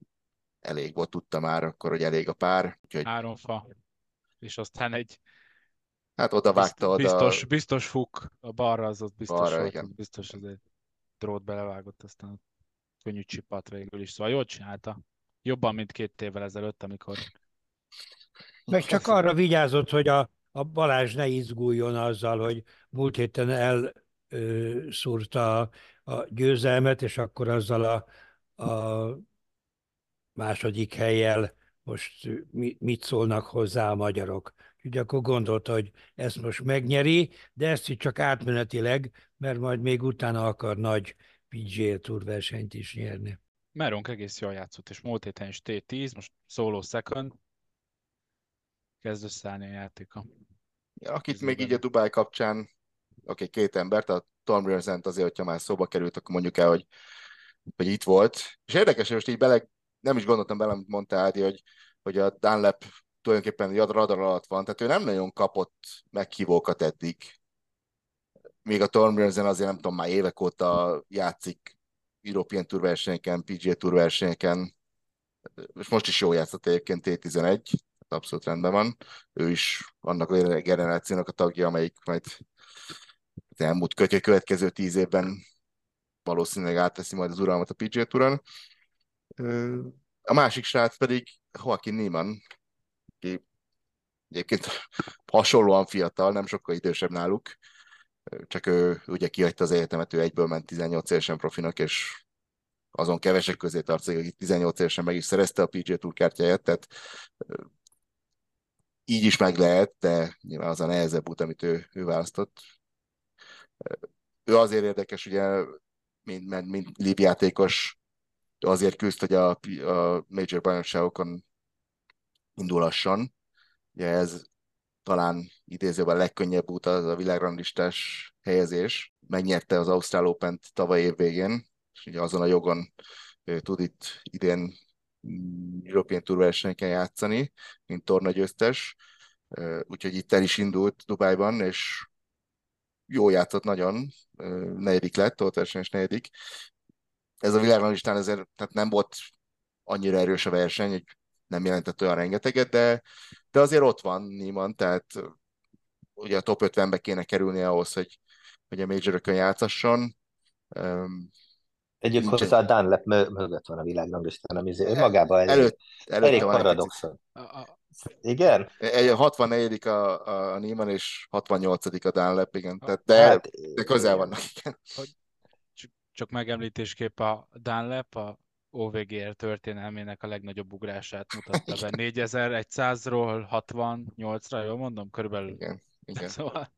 elég volt, tudta már akkor, hogy elég a pár. Úgyhogy... Három fa, és aztán egy Hát oda vágta oda. Biztos, biztos fuk a balra, az ott biztos balra, volt, igen. biztos az egy drót belevágott, aztán könnyű csipat végül is. Szóval jól csinálta. Jobban, mint két évvel ezelőtt, amikor... Meg csak arra vigyázott, hogy a, a Balázs ne izguljon azzal, hogy múlt héten elszúrta a, a győzelmet, és akkor azzal a, a második helyjel most mit szólnak hozzá a magyarok. Úgyhogy akkor gondolta, hogy ezt most megnyeri, de ezt is csak átmenetileg, mert majd még utána akar nagy PGA Tour versenyt is nyerni. Meronk egész jól játszott, és múlt héten is T10, most solo second, kezd összeállni a játéka. Ja, akit Ez még így a Dubai kapcsán, oké, okay, két embert, a Tom Rerzent azért, hogyha már szóba került, akkor mondjuk el, hogy, hogy itt volt. És érdekes, hogy most így bele, nem is gondoltam bele, amit mondta Ádi, hogy, hogy a Dunlap tulajdonképpen radar alatt van, tehát ő nem nagyon kapott meghívókat eddig. Még a Tormrönzen azért nem tudom, már évek óta játszik European Tour versenyeken, PGA Tour versenyeken, és most is jó játszott egyébként T11, abszolút rendben van. Ő is annak a generációnak a tagja, amelyik majd az elmúlt kötő következő tíz évben valószínűleg átteszi majd az uralmat a PGA Touron. A másik srác pedig Joaquin Niemann, aki egyébként hasonlóan fiatal, nem sokkal idősebb náluk, csak ő ugye kihagyta az egyetemet, ő egyből ment 18 évesen profinak, és azon kevesek közé tartozik, aki 18 évesen meg is szerezte a PGA Tour kártyáját, tehát így is meg lehet, de nyilván az a nehezebb út, amit ő, ő választott. Ő azért érdekes, ugye, mint, mint mint játékos, azért küzd, hogy a, a major bajnokságokon indulasson. Ugye ez talán idézőben a legkönnyebb út az a világrangistás helyezés. Megnyerte az Ausztrál open tavaly év végén, és ugye azon a jogon tud itt idén European Tour versenyeken játszani, mint tornagyőztes. Úgyhogy itt el is indult Dubájban, és jó játszott nagyon, negyedik lett, ott versenyes negyedik. Ez a világranglistán ezért tehát nem volt annyira erős a verseny, hogy nem jelentett olyan rengeteget, de, de azért ott van Niemann, tehát ugye a top 50-be kéne kerülni ahhoz, hogy, hogy a majorökön játszasson. Egyébként hozzá a Dunlap mögött van a világranglistán, ami önmagában egy előtt, előtt elég paradoxon. Igen? Egy 64 a, a Neiman és 68 a Dunlap, igen. Tehát de, hát, de közel vannak, igen. Csak megemlítésképp a Dunlap a OVGR történelmének a legnagyobb ugrását mutatta be. 4100-ról 68-ra, jól mondom? Körülbelül. Igen, igen. Szóval...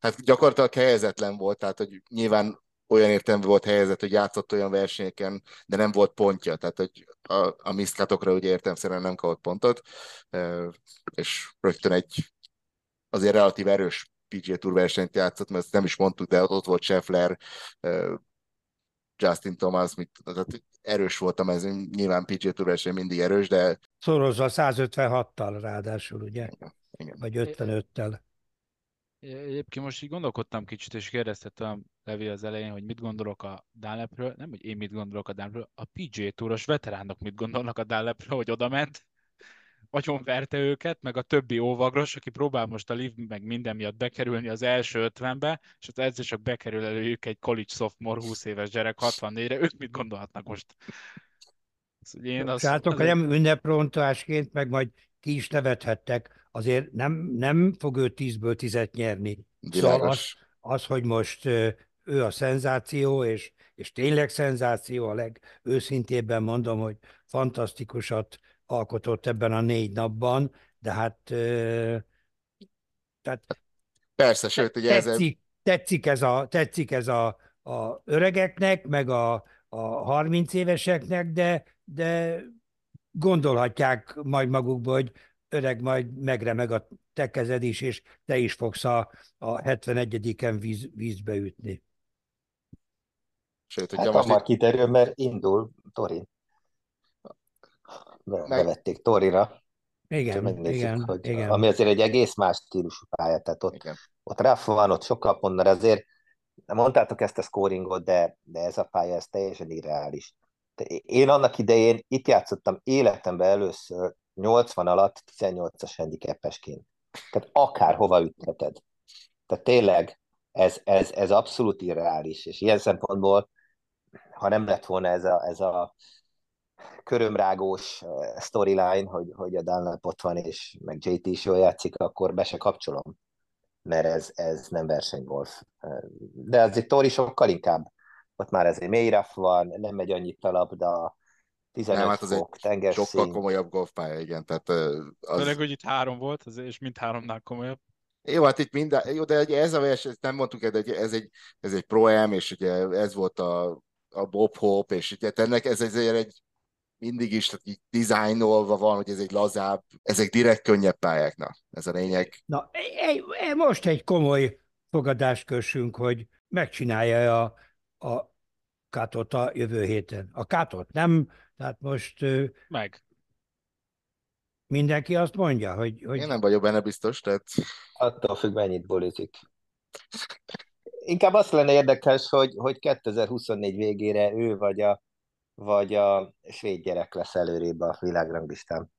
Hát gyakorlatilag helyezetlen volt, tehát hogy nyilván olyan értelmű volt helyzet, hogy játszott olyan versenyeken, de nem volt pontja, tehát hogy a, a miszkátokra ugye értelmszerűen nem kapott pontot, és rögtön egy azért relatív erős PGA Tour versenyt játszott, mert ezt nem is mondtuk, de ott volt Scheffler, Justin Thomas, mit, tehát erős volt a nyilván PGA Tour verseny mindig erős, de... Szorozva 156-tal ráadásul, ugye? Igen, igen. Vagy 55-tel. Egyébként most így gondolkodtam kicsit, és kérdeztem Levi az elején, hogy mit gondolok a Dunlapről, nem, hogy én mit gondolok a Dunlapről, a PJ Touros veteránok mit gondolnak a Dunlapről, hogy oda ment, verte őket, meg a többi óvagros, aki próbál most a liv meg minden miatt bekerülni az első ötvenbe, és az egyszer csak bekerül előjük egy college sophomore 20 éves gyerek 64-re, ők mit gondolhatnak most? Én az, Sátok, az... nem ünneprontásként, meg majd ki is nevethettek, azért nem, nem fog ő 10-ből 10-et nyerni. Szóval az, az, hogy most ő a szenzáció, és, és tényleg szenzáció, a legőszintébben mondom, hogy fantasztikusat alkotott ebben a négy napban, de hát tehát Persze, sőt, ugye tetszik, ez... tetszik ez a, tetszik ez a, a öregeknek, meg a, a 30 éveseknek, de, de gondolhatják majd magukba, hogy öreg, majd megremeg a te kezed is, és te is fogsz a, a 71-en víz, vízbe ütni. Sőt, hát most kiderül, mert indul Torin. Be, Meg... Bevették Torira. Igen, igen, hogy, igen. Ami azért egy egész más stílusú pálya, tehát ott, igen. ott ráf van, ott sokkal pontnál, azért mondtátok ezt a scoringot, de, de ez a pálya, ez teljesen irreális. Én annak idején itt játszottam életemben először 80 alatt 18-as handicapesként. Tehát akárhova ütheted. Tehát tényleg ez, ez, ez abszolút irreális, és ilyen szempontból, ha nem lett volna ez a, ez a körömrágós eh, storyline, hogy, hogy a Dunlap ott van, és meg JT is jól játszik, akkor be se kapcsolom, mert ez, ez nem versenygolf. Eh, de azért Tori sokkal inkább, ott már ez egy mély van, nem megy annyit a labda, 15 nem, hát az fok, egy sokkal komolyabb golfpálya, igen. Tehát az... Főleg, hogy itt három volt, az, és mind háromnál komolyabb. Jó, hát itt minden, jó, de ez a verseny, nem mondtuk de ez egy, ez egy pro és ugye ez volt a, a Bob Hope, és ugye ennek ez azért egy mindig is tehát így dizájnolva van, hogy ez egy lazább, ezek direkt könnyebb pályáknak, ez a lényeg. Na, egy, most egy komoly fogadást kössünk, hogy megcsinálja a, a Kátot a jövő héten. A Kátot nem, tehát most... Meg. Mindenki azt mondja, hogy... hogy... Én nem vagyok benne biztos, tehát... Attól függ, mennyit bolizik. Inkább azt lenne érdekes, hogy, hogy 2024 végére ő vagy a, vagy a svéd gyerek lesz előrébb a világranglistán.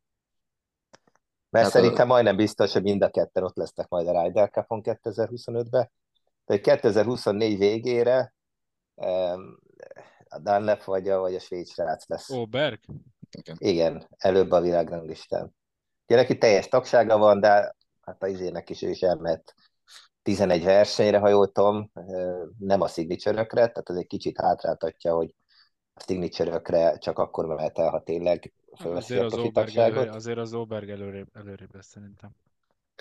Mert hát szerintem a... majdnem biztos, hogy mind a ketten ott lesznek majd a Ryder Cup-on 2025-ben. Tehát 2024 végére a Dunlap vagy a, vagy a svéd srác lesz. Ó, Berg? Igen. Igen, előbb a világranglistán. Ugye neki teljes tagsága van, de hát a izének is ő is elment 11 versenyre, ha jól tudom, nem a signature tehát az egy kicsit hátráltatja, hogy signature csak akkor mehet el, ha tényleg fölveszi azért a profi tagságot. azért az Oberg előrébb, előrébb lesz szerintem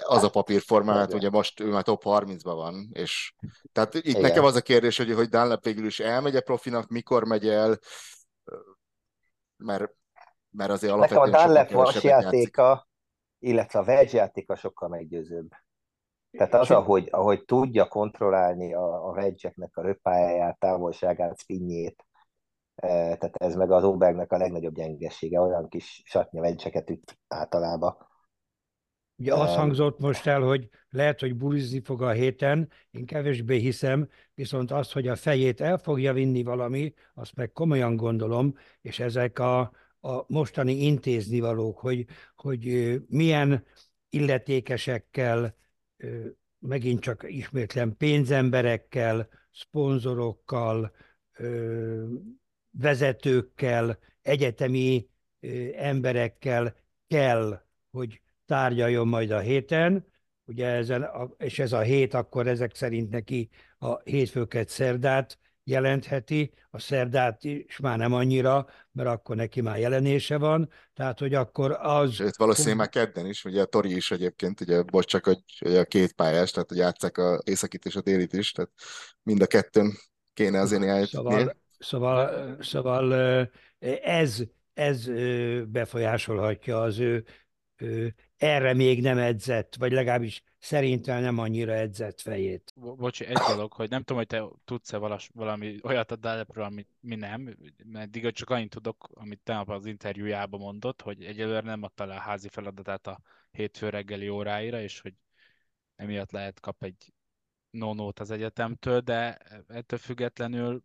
az a papírformát, ugye most ő már top 30-ban van, és tehát itt Igen. nekem az a kérdés, hogy, hogy Dunlap végül is elmegy a profinak, mikor megy el, mert, mert azért alapvetően Nekem a Dunlap vas játéka, játszik. illetve a wedge játéka sokkal meggyőzőbb. Tehát az, ahogy, ahogy tudja kontrollálni a, a a röppájáját, távolságát, spinjét, tehát ez meg az Obergnek a legnagyobb gyengesége, olyan kis satnya wedge üt általában. Ugye az hangzott most el, hogy lehet, hogy bulizni fog a héten, én kevésbé hiszem, viszont az, hogy a fejét el fogja vinni valami, azt meg komolyan gondolom, és ezek a, a mostani intéznivalók, hogy, hogy milyen illetékesekkel megint csak ismétlen pénzemberekkel, szponzorokkal, vezetőkkel, egyetemi emberekkel kell, hogy tárgyaljon majd a héten, ugye ezen, és ez a hét akkor ezek szerint neki a hétfőket szerdát jelentheti, a szerdát is már nem annyira, mert akkor neki már jelenése van, tehát hogy akkor az... Sőt, valószínűleg már kedden is, ugye a Tori is egyébként, ugye bocs, csak hogy, hogy a két pályás, tehát hogy játszák a északit és a délit is, tehát mind a kettőn kéne azért néhány Szóval, szóval, szóval ez, ez befolyásolhatja az ő, ő erre még nem edzett, vagy legalábbis szerintem nem annyira edzett fejét. Bocsi, egy dolog, hogy nem tudom, hogy te tudsz-e valas, valami olyat a Dalepről, amit mi nem, mert eddig csak annyit tudok, amit te az interjújában mondott, hogy egyelőre nem adta le a házi feladatát a hétfő reggeli óráira, és hogy emiatt lehet kap egy nonót az egyetemtől, de ettől függetlenül,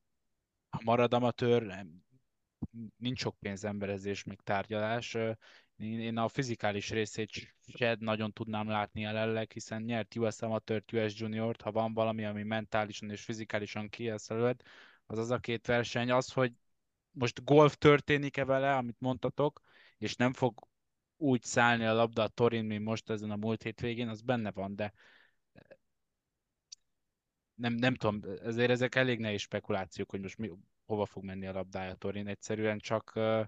ha marad amatőr, nincs sok pénz emberezés, tárgyalás. Én a fizikális részét se nagyon tudnám látni jelenleg, hiszen nyert US Amateur, US Junior-t, ha van valami, ami mentálisan és fizikálisan kieszelőd, az az a két verseny. Az, hogy most golf történik-e vele, amit mondtatok, és nem fog úgy szállni a labda a Torin, mint most ezen a múlt hétvégén, az benne van, de nem, nem tudom, ezért ezek elég nehéz spekulációk, hogy most mi, hova fog menni a labdája a Torin. Egyszerűen csak uh,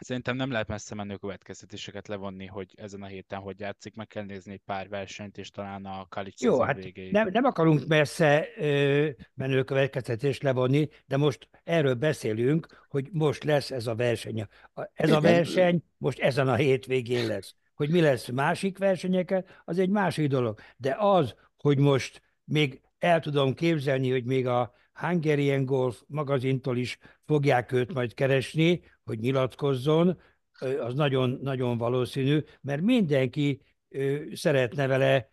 Szerintem nem lehet messze menő következtetéseket levonni, hogy ezen a héten hogy játszik, meg kell nézni egy pár versenyt, és talán a Kalics Jó, hát végéig. Nem, nem akarunk messze ö, menő következtetést levonni, de most erről beszélünk, hogy most lesz ez a verseny. Ez a verseny most ezen a hétvégén lesz. Hogy mi lesz másik versenyeken, az egy másik dolog. De az, hogy most még el tudom képzelni, hogy még a Hungarian Golf magazintól is fogják őt majd keresni, hogy nyilatkozzon, az nagyon, nagyon valószínű, mert mindenki szeretne vele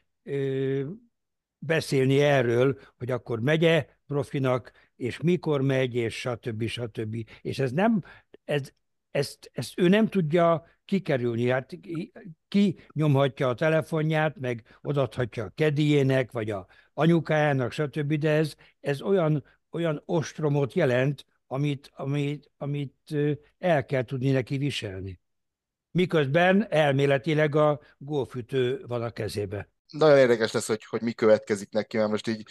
beszélni erről, hogy akkor megye profinak, és mikor megy, és stb. stb. És ez nem, ez, ezt, ezt ő nem tudja kikerülni. Hát ki nyomhatja a telefonját, meg odathatja a kedélyének, vagy a anyukájának, stb., de ez, ez olyan, olyan ostromot jelent, amit, amit, amit el kell tudni neki viselni. Miközben elméletileg a gófütő van a kezébe. Nagyon érdekes lesz, hogy, hogy mi következik neki, mert most így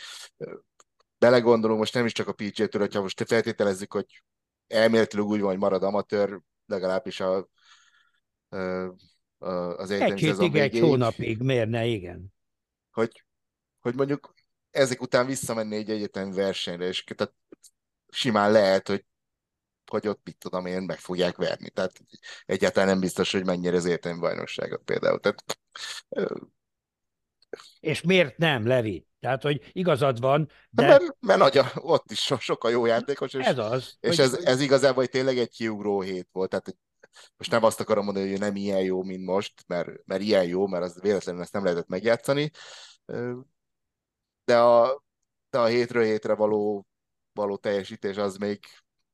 belegondolom, most nem is csak a PJ-től, hogyha most feltételezzük, hogy elméletileg úgy van, hogy marad amatőr, legalábbis a, a, az egyetemi szezon egy hónapig, miért ne, igen. Hogy, hogy mondjuk ezek után visszamenni egy egyetemi versenyre, és tehát simán lehet, hogy hogy ott mit tudom én, meg fogják verni. Tehát egyáltalán nem biztos, hogy mennyire az értelmi bajnokságot például. Tehát, és miért nem, Levi? Tehát, hogy igazad van, de... Mert, mert nagy a, ott is so, sokkal jó játékos, és, ez az, és hogy... ez, ez igazából hogy tényleg egy kiugró hét volt. Tehát most nem azt akarom mondani, hogy nem ilyen jó, mint most, mert, mert ilyen jó, mert az véletlenül ezt nem lehetett megjátszani, de a, de a hétről hétre való, való teljesítés az még,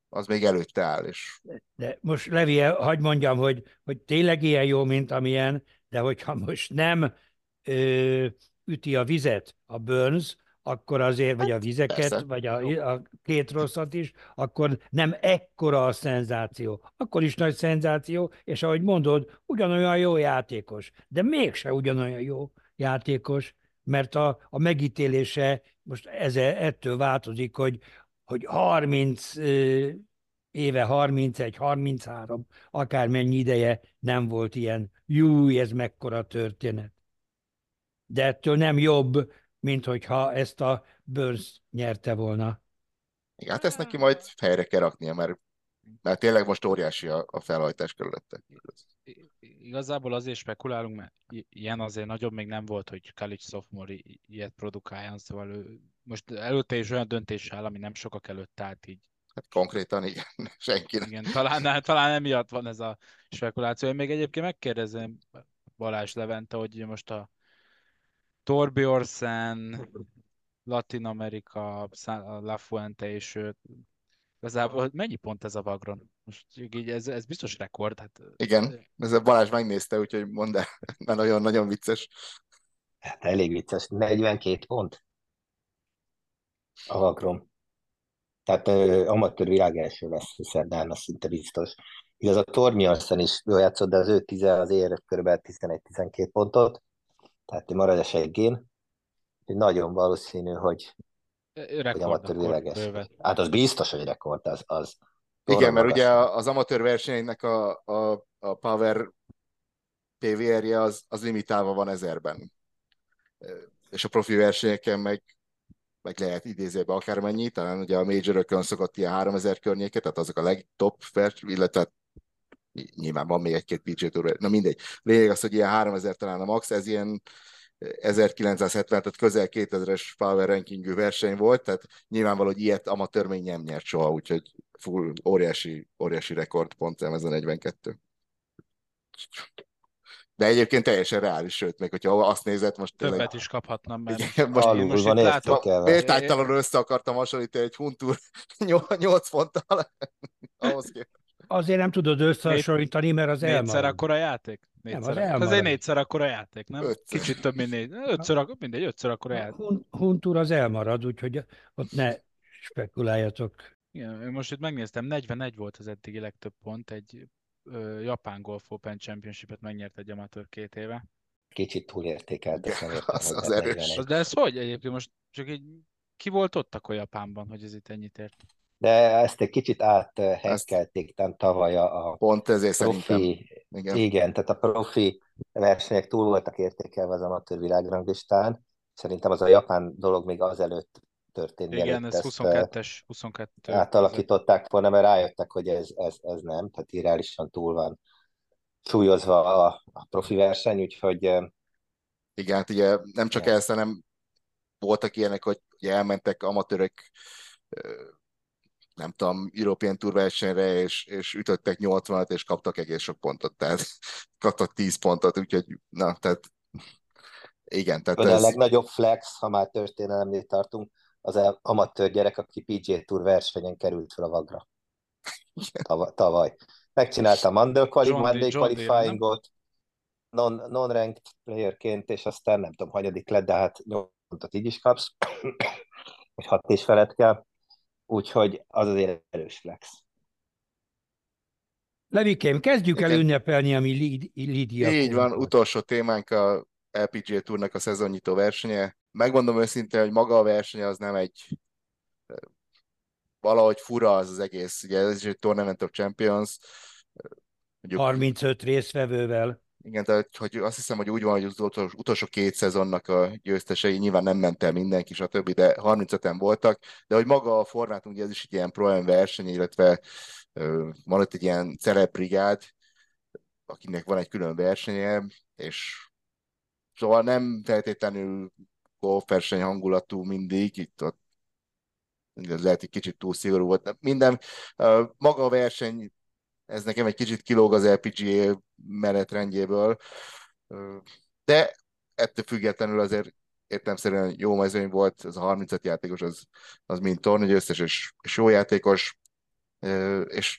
az még előtte áll. És... De most Levi, hagyd mondjam, hogy, hogy tényleg ilyen jó, mint amilyen, de hogyha most nem ö, üti a vizet a Burns, akkor azért, vagy a hát, vizeket, Persze. vagy a, a két rosszat is, akkor nem ekkora a szenzáció. Akkor is nagy szenzáció, és ahogy mondod, ugyanolyan jó játékos, de mégse ugyanolyan jó játékos, mert a, a megítélése most ez, ettől változik, hogy, hogy 30 éve 31, 33, akármennyi ideje nem volt ilyen, jú, ez mekkora történet. De ettől nem jobb, mint hogyha ezt a Burns nyerte volna. Igen, hát ezt neki majd helyre kell raknia, mert, mert tényleg most óriási a, a felhajtás körülötte. Igazából azért spekulálunk, mert ilyen azért nagyobb még nem volt, hogy Kalic sophomore ilyet produkáljon, szóval ő most előtte is olyan döntés áll, ami nem sokak előtt állt így. Hát konkrétan igen, senki nem. Igen, talán, talán emiatt van ez a spekuláció. Én még egyébként megkérdezem Balázs Levente, hogy most a Torbjorsen, Latin America, La Fuente és ő, igazából mennyi pont ez a Vagron? Most így ez, ez biztos rekord. Hát... Igen, ez a Balázs megnézte, úgyhogy mondd el, mert nagyon-nagyon vicces. Hát elég vicces, 42 pont a Vagrom. Tehát uh, amatőr világ első lesz szerdán, az szinte biztos. Igaz, a Tormiarsen is jól játszott, de az ő 10 azért kb. 11-12 pontot, tehát marad a seggén. Nagyon valószínű, hogy, hogy amatőr világ Hát az biztos, hogy rekord, az, az igen, mert ugye az amatőr versenynek a, a, a Power PVR-je az, az limitálva van ezerben. És a profi versenyeken meg, meg lehet idézőbe akármennyi, talán ugye a major szokott ilyen 3000 környéket, tehát azok a legtop illetve nyilván van még egy-két PG Tour, na mindegy. Lényeg az, hogy ilyen 3000 talán a max, ez ilyen 1970, tehát közel 2000-es power rankingű verseny volt, tehát nyilvánvaló, hogy ilyet amatőr még nem nyert soha, úgyhogy full óriási, óriási rekord ez a 42. De egyébként teljesen reális, sőt, még hogyha azt nézed, most tényleg... Többet is kaphatnam, mert igen, most, Alul most van látom... Méltánytalanul össze akartam hasonlítani egy Huntur 8 ponttal. Ahhoz képest. Azért nem tudod összehasonlítani, mert az elmarad. Négyszer akkora játék? Négyszer. Nem, az elmarad. Azért négyszer akkora játék, nem? Ötször. Kicsit több, mint négy. Ötször, akkor mindegy, ötször akkora játék. Huntur az elmarad, úgyhogy ott ne spekuláljatok. Igen, most itt megnéztem, 41 volt az eddigi legtöbb pont, egy ö, Japán Golf Open Championship-et megnyert egy amatőr két éve. Kicsit túlértékelt. Az, az erős. De ez hogy egyébként most csak egy ki volt ott akkor Japánban, hogy ez itt ennyit ért? De ezt egy kicsit áthekkelték ezt... tavaly a, Pont ezért profi, szerintem. Igen. igen, tehát a profi versenyek túl voltak értékelve az amatőr világranglistán. Szerintem az a japán dolog még azelőtt történt. Igen, ez 22-es, 22. Átalakították volna, mert rájöttek, hogy ez, ez, ez nem, tehát irreálisan túl van súlyozva a, a profi verseny, úgyhogy... Igen, hát ugye nem csak ez, hanem voltak ilyenek, hogy ugye elmentek amatőrök nem tudom, European Tour versenyre, és, és ütöttek 80-at, és kaptak egész sok pontot, tehát kaptak 10 pontot, úgyhogy, na, tehát igen, tehát ez... A legnagyobb flex, ha már történelemnél tartunk, az amatőr gyerek, aki PGA Tour versenyen került fel a vagra. Tavaly. tavaly. Megcsinálta a Monday, quali, Monday qualifyingot, non, non-ranked playerként, és aztán nem tudom, hanyadik lett, de hát nyolcat így is kapsz, hogy hat és felett kell úgyhogy az azért erős flex. Levikém, kezdjük Igen. el ünnepelni a mi Lídia. Így van, utolsó témánk a LPGA Tournak a szezonnyitó versenye. Megmondom őszintén, hogy maga a verseny az nem egy valahogy fura az az egész. Ugye ez is egy Tournament of Champions. Mondjuk, 35 részvevővel. Igen, tehát hogy azt hiszem, hogy úgy van, hogy az utolsó, utolsó két szezonnak a győztesei, nyilván nem ment el mindenki, stb., de 35-en voltak, de hogy maga a formátum, ugye ez is egy ilyen pro verseny, illetve van ott egy ilyen celebrigád, akinek van egy külön versenye, és szóval nem feltétlenül golfverseny hangulatú mindig, itt ott lehet egy kicsit túl szigorú volt. Minden, maga a verseny ez nekem egy kicsit kilóg az LPGA menetrendjéből, de ettől függetlenül azért értelmszerűen jó mezőny volt, ez a 35 játékos, az, az mind tornagyőztes és, és jó játékos, és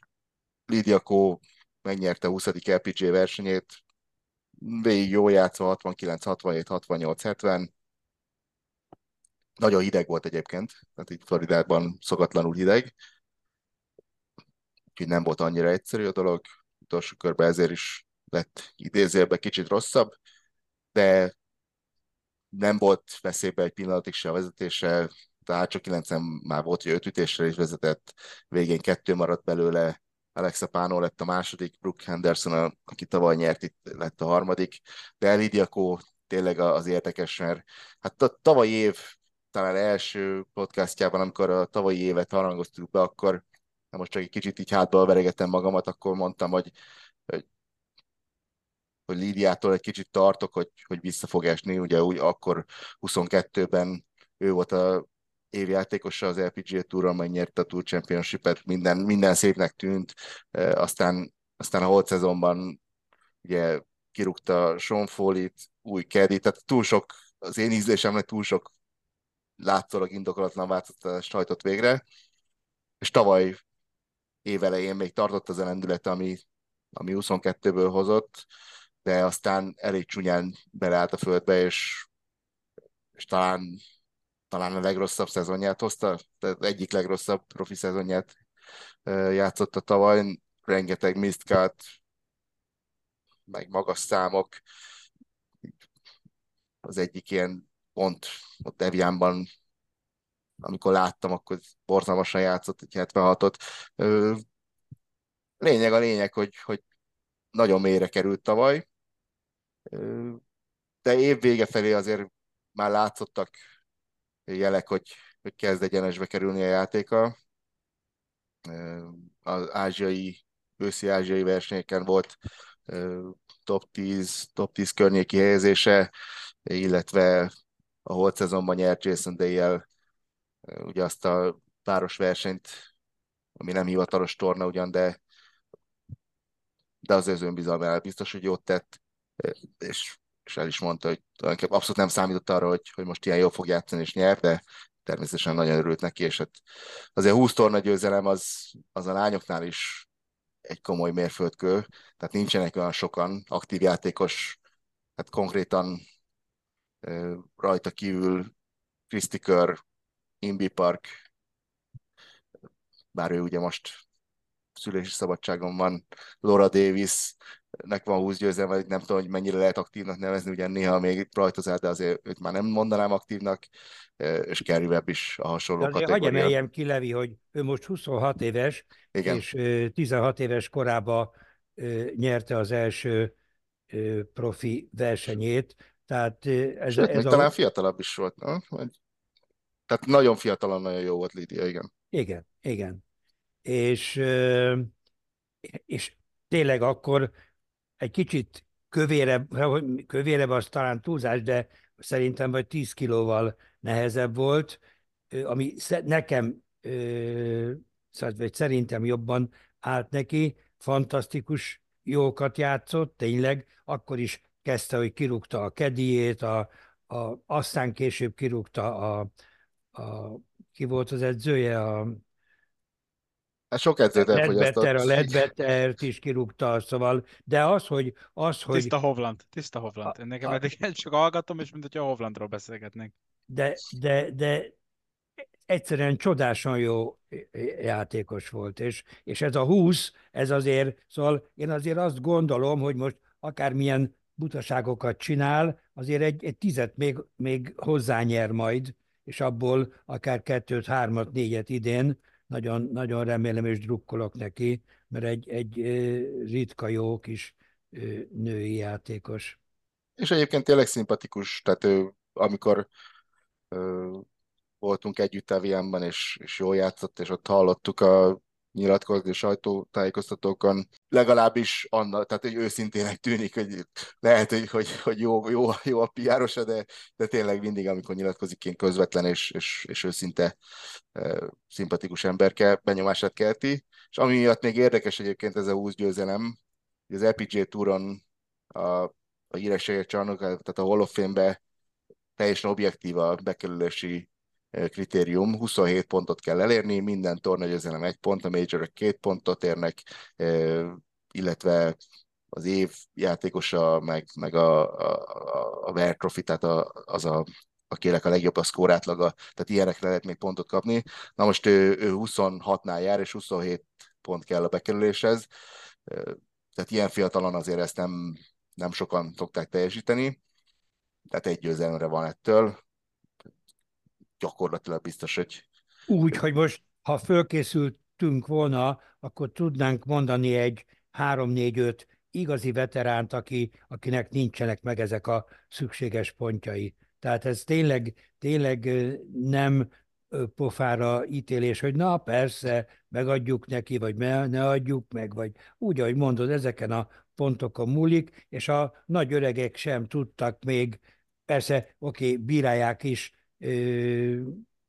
Lidia Kó megnyerte a 20. LPGA versenyét, végig jó játszva, 69, 67, 68, 70. Nagyon hideg volt egyébként, tehát itt Floridában szokatlanul hideg úgyhogy nem volt annyira egyszerű a dolog. Utolsó körben ezért is lett idézőben kicsit rosszabb, de nem volt veszélybe egy pillanatig se a vezetése, tehát csak 9 már volt, hogy öt ütésre is vezetett, végén kettő maradt belőle, Alexa Pano lett a második, Brooke Henderson, aki tavaly nyert, itt lett a harmadik, de Elidiakó tényleg az érdekes, mert hát a tavalyi év talán első podcastjában, amikor a tavalyi évet harangoztuk be, akkor de most csak egy kicsit így hátba veregettem magamat, akkor mondtam, hogy, hogy, hogy Lídiától egy kicsit tartok, hogy, hogy vissza fog esni, ugye úgy akkor 22-ben ő volt a évjátékosa az LPGA Touron, megnyerte a Tour Championship-et, minden, minden szépnek tűnt, aztán, aztán a holt szezonban ugye kirúgta Sean Foley-t, új Keddy, tehát túl sok, az én ízlésemnek túl sok látszólag indokolatlan változtatást hajtott végre, és tavaly évelején még tartott az a lendület, ami, ami 22-ből hozott, de aztán elég csúnyán beleállt a földbe, és és talán, talán a legrosszabb szezonját hozta, tehát egyik legrosszabb profi szezonját játszotta tavaly, rengeteg cut, meg magas számok. Az egyik ilyen pont ott Evianban, amikor láttam, akkor borzalmasan játszott egy 76-ot. Lényeg a lényeg, hogy, hogy nagyon mélyre került tavaly, de év vége felé azért már látszottak jelek, hogy, hogy kezd egyenesbe kerülni a játéka. Az ázsiai, őszi ázsiai versenyeken volt top 10, top 10 környéki helyezése, illetve a holt szezonban nyert Jason day ugye azt a páros versenyt, ami nem hivatalos torna ugyan, de de az az önbizalmára biztos, hogy jót tett, és, és el is mondta, hogy tulajdonképpen abszolút nem számított arra, hogy, hogy most ilyen jól fog játszani és nyer, de természetesen nagyon örült neki, és hát azért 20 torna győzelem az, az a lányoknál is egy komoly mérföldkő, tehát nincsenek olyan sokan aktív játékos, hát konkrétan rajta kívül Kerr, Imbi Park, bár ő ugye most szülési szabadságon van, Laura Davis, nek van 20 győzelme, nem tudom, hogy mennyire lehet aktívnak nevezni, ugye néha még rajtozál, de azért őt már nem mondanám aktívnak, és Kerry Webb is a hasonló de kategória. Hagyj emeljem ki, Levi, hogy ő most 26 éves, Igen. és 16 éves korában nyerte az első profi versenyét, tehát ez, Sőt, ez a... talán fiatalabb is volt, nem? Tehát nagyon fiatalan, nagyon jó volt Lídia, igen. Igen, igen és, és tényleg akkor egy kicsit kövérebb, kövérebb az talán túlzás, de szerintem vagy 10 kilóval nehezebb volt, ami nekem, vagy szerintem jobban állt neki, fantasztikus jókat játszott, tényleg, akkor is kezdte, hogy kirúgta a kediét, a, a, aztán később kirúgta a, a, ki volt az edzője, a, Hát sok edzőt elfogyasztott. A Ledbettert is kirúgta, szóval, de az, hogy... Az, hogy... Tiszta Hovland, tiszta Hovland. Én nekem a... eddig csak hallgatom, és mint hogyha Hovlandról beszélgetnénk. De, de, de egyszerűen csodásan jó játékos volt, és, és ez a 20, ez azért, szóval én azért azt gondolom, hogy most akármilyen butaságokat csinál, azért egy, egy tizet még, még hozzányer majd, és abból akár kettőt, hármat, négyet idén, nagyon, nagyon remélem és drukkolok neki, mert egy, egy ritka jó kis női játékos. És egyébként tényleg szimpatikus, tehát ő, amikor ö, voltunk együtt Evianban, és, és jól játszott, és ott hallottuk a nyilatkozni sajtótájékoztatókon, legalábbis annak, tehát hogy őszintének tűnik, hogy lehet, hogy, hogy, hogy jó, jó, jó a piárosa, de, de tényleg mindig, amikor nyilatkozik, én közvetlen és, és, és őszinte e, szimpatikus emberke benyomását kelti. És ami miatt még érdekes egyébként ez a 20 győzelem, hogy az LPG Touron a, a hírességek csarnok, tehát a Hall of Fame-be teljesen objektív a bekerülési kritérium, 27 pontot kell elérni, minden tornagyőzelem egy pont, a major két pontot érnek, illetve az év játékosa, meg, meg a, a, a Ver Trophy, tehát a, az a akinek a legjobb a szkór átlaga, tehát ilyenekre lehet még pontot kapni. Na most ő, ő 26-nál jár, és 27 pont kell a bekerüléshez, tehát ilyen fiatalon azért ezt nem, nem sokan szokták teljesíteni, tehát egy győzelemre van ettől, gyakorlatilag biztos, hogy... Úgy, hogy most, ha fölkészültünk volna, akkor tudnánk mondani egy 3-4-5 igazi veteránt, aki, akinek nincsenek meg ezek a szükséges pontjai. Tehát ez tényleg, tényleg nem pofára ítélés, hogy na persze, megadjuk neki, vagy ne, adjuk meg, vagy úgy, ahogy mondod, ezeken a pontokon múlik, és a nagy öregek sem tudtak még, persze, oké, okay, bírálják is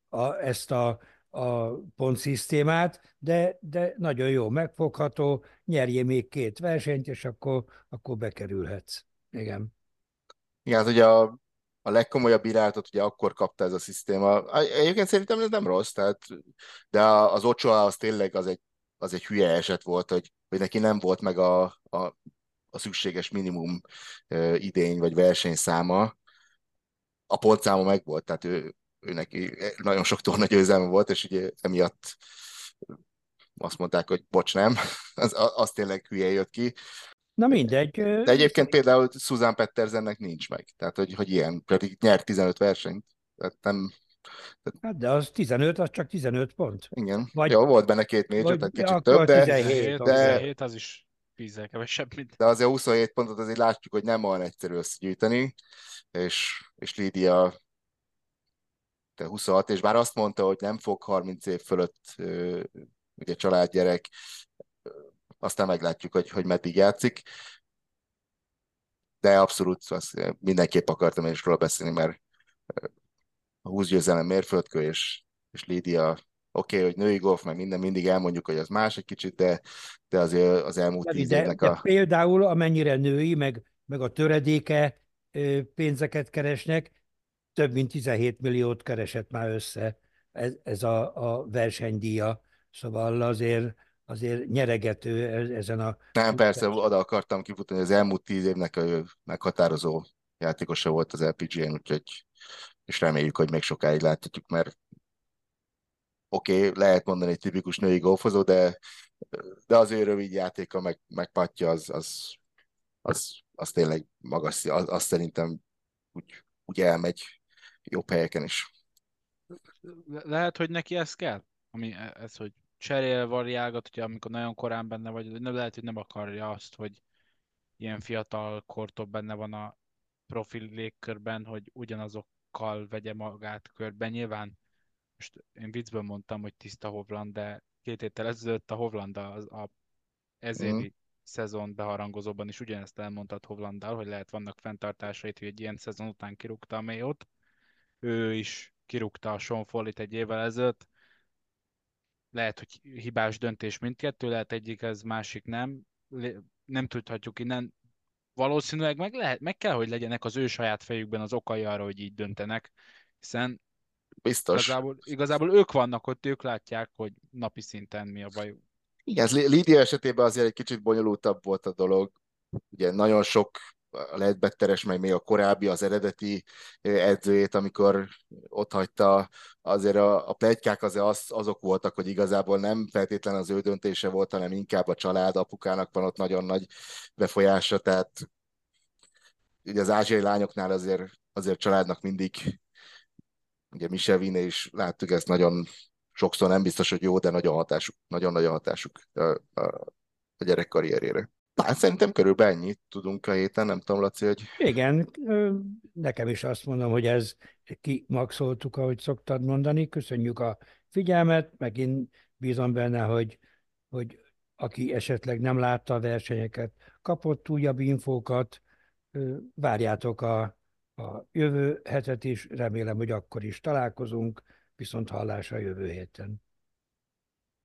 a, ezt a, a pontszisztémát, de, de nagyon jó, megfogható, nyerje még két versenyt, és akkor, akkor bekerülhetsz. Igen. Igen, hát ugye a, a legkomolyabb irányítót ugye akkor kapta ez a szisztéma. Egyébként szerintem ez nem rossz, tehát, de az Ochoa az tényleg az egy, az egy hülye eset volt, hogy, hogy neki nem volt meg a, a, a szükséges minimum idény vagy versenyszáma, a pontszáma meg volt, tehát ő, ő neki nagyon sok torna győzelme volt, és ugye emiatt azt mondták, hogy bocs, nem, az, az tényleg hülye jött ki. Na mindegy. De egyébként például Susan Pettersennek nincs meg, tehát hogy, hogy ilyen, pedig nyert 15 versenyt, tehát nem, Hát de az 15, az csak 15 pont. Igen. Vagy, Jó, volt benne két major, tehát kicsit több, de, 17, de, 17 az is vízzel kevesebb, mint... De azért 27 pontot azért látjuk, hogy nem olyan egyszerű összegyűjteni, és, és Lídia te 26, és bár azt mondta, hogy nem fog 30 év fölött ugye családgyerek, aztán meglátjuk, hogy, hogy meddig játszik. De abszolút azt mindenképp akartam én is róla beszélni, mert a 20 győzelem mérföldkő, és, és Lídia oké, okay, hogy női golf, meg minden mindig elmondjuk, hogy az más egy kicsit, de, de azért az elmúlt de, tíz de, évnek de a... például amennyire női, meg, meg a töredéke pénzeket keresnek, több mint 17 milliót keresett már össze ez, ez a, a versenydíja. Szóval azért, azért nyeregető ezen a... Nem, persze, oda akartam kifutni, hogy az elmúlt tíz évnek a meghatározó játékosa volt az LPGN, úgyhogy és reméljük, hogy még sokáig láthatjuk, mert oké, okay, lehet mondani egy tipikus női golfozó, de, de az ő rövid játéka, meg, meg patja, az, az, az, az tényleg magas, az, az szerintem úgy, úgy elmegy jobb helyeken is. Lehet, hogy neki ez kell? Ami e, ez, hogy cserél variálgat, hogy amikor nagyon korán benne vagy, nem lehet, hogy nem akarja azt, hogy ilyen fiatal kortól benne van a profil légkörben, hogy ugyanazokkal vegye magát körben. Nyilván most én viccből mondtam, hogy tiszta Hovland, de két héttel ezelőtt a Hovland a, a ezévi mm. szezon beharangozóban is ugyanezt elmondtad Hovlanddal, hogy lehet vannak fenntartásait, hogy egy ilyen szezon után kirúgta a Mayot. Ő is kirúgta a Sean Follit egy évvel ezelőtt. Lehet, hogy hibás döntés mindkettő, lehet egyik ez, másik nem. Nem tudhatjuk innen. Valószínűleg meg, lehet, meg kell, hogy legyenek az ő saját fejükben az okai arra, hogy így döntenek, hiszen Biztos. Igazából, igazából ők vannak ott, ők látják, hogy napi szinten mi a baj. Igen, Lídia esetében azért egy kicsit bonyolultabb volt a dolog. Ugye nagyon sok a Ledbetteres, meg még a korábbi, az eredeti edzőjét, amikor ott hagyta, azért a, a plegykák azért az, azok voltak, hogy igazából nem feltétlen az ő döntése volt, hanem inkább a család, apukának van ott nagyon nagy befolyása, tehát ugye az ázsiai lányoknál azért, azért családnak mindig Ugye Michel Vine is láttuk ezt nagyon sokszor nem biztos, hogy jó, de nagyon hatásuk, nagyon nagy hatásuk a, a, a gyerek karrierére. Hát szerintem körülbelül ennyit tudunk a héten, nem tudom, Laci, hogy... Igen, nekem is azt mondom, hogy ez kimaxoltuk, ahogy szoktad mondani. Köszönjük a figyelmet, megint bízom benne, hogy, hogy aki esetleg nem látta a versenyeket, kapott újabb infókat, várjátok a a jövő hetet is, remélem, hogy akkor is találkozunk, viszont hallásra jövő héten.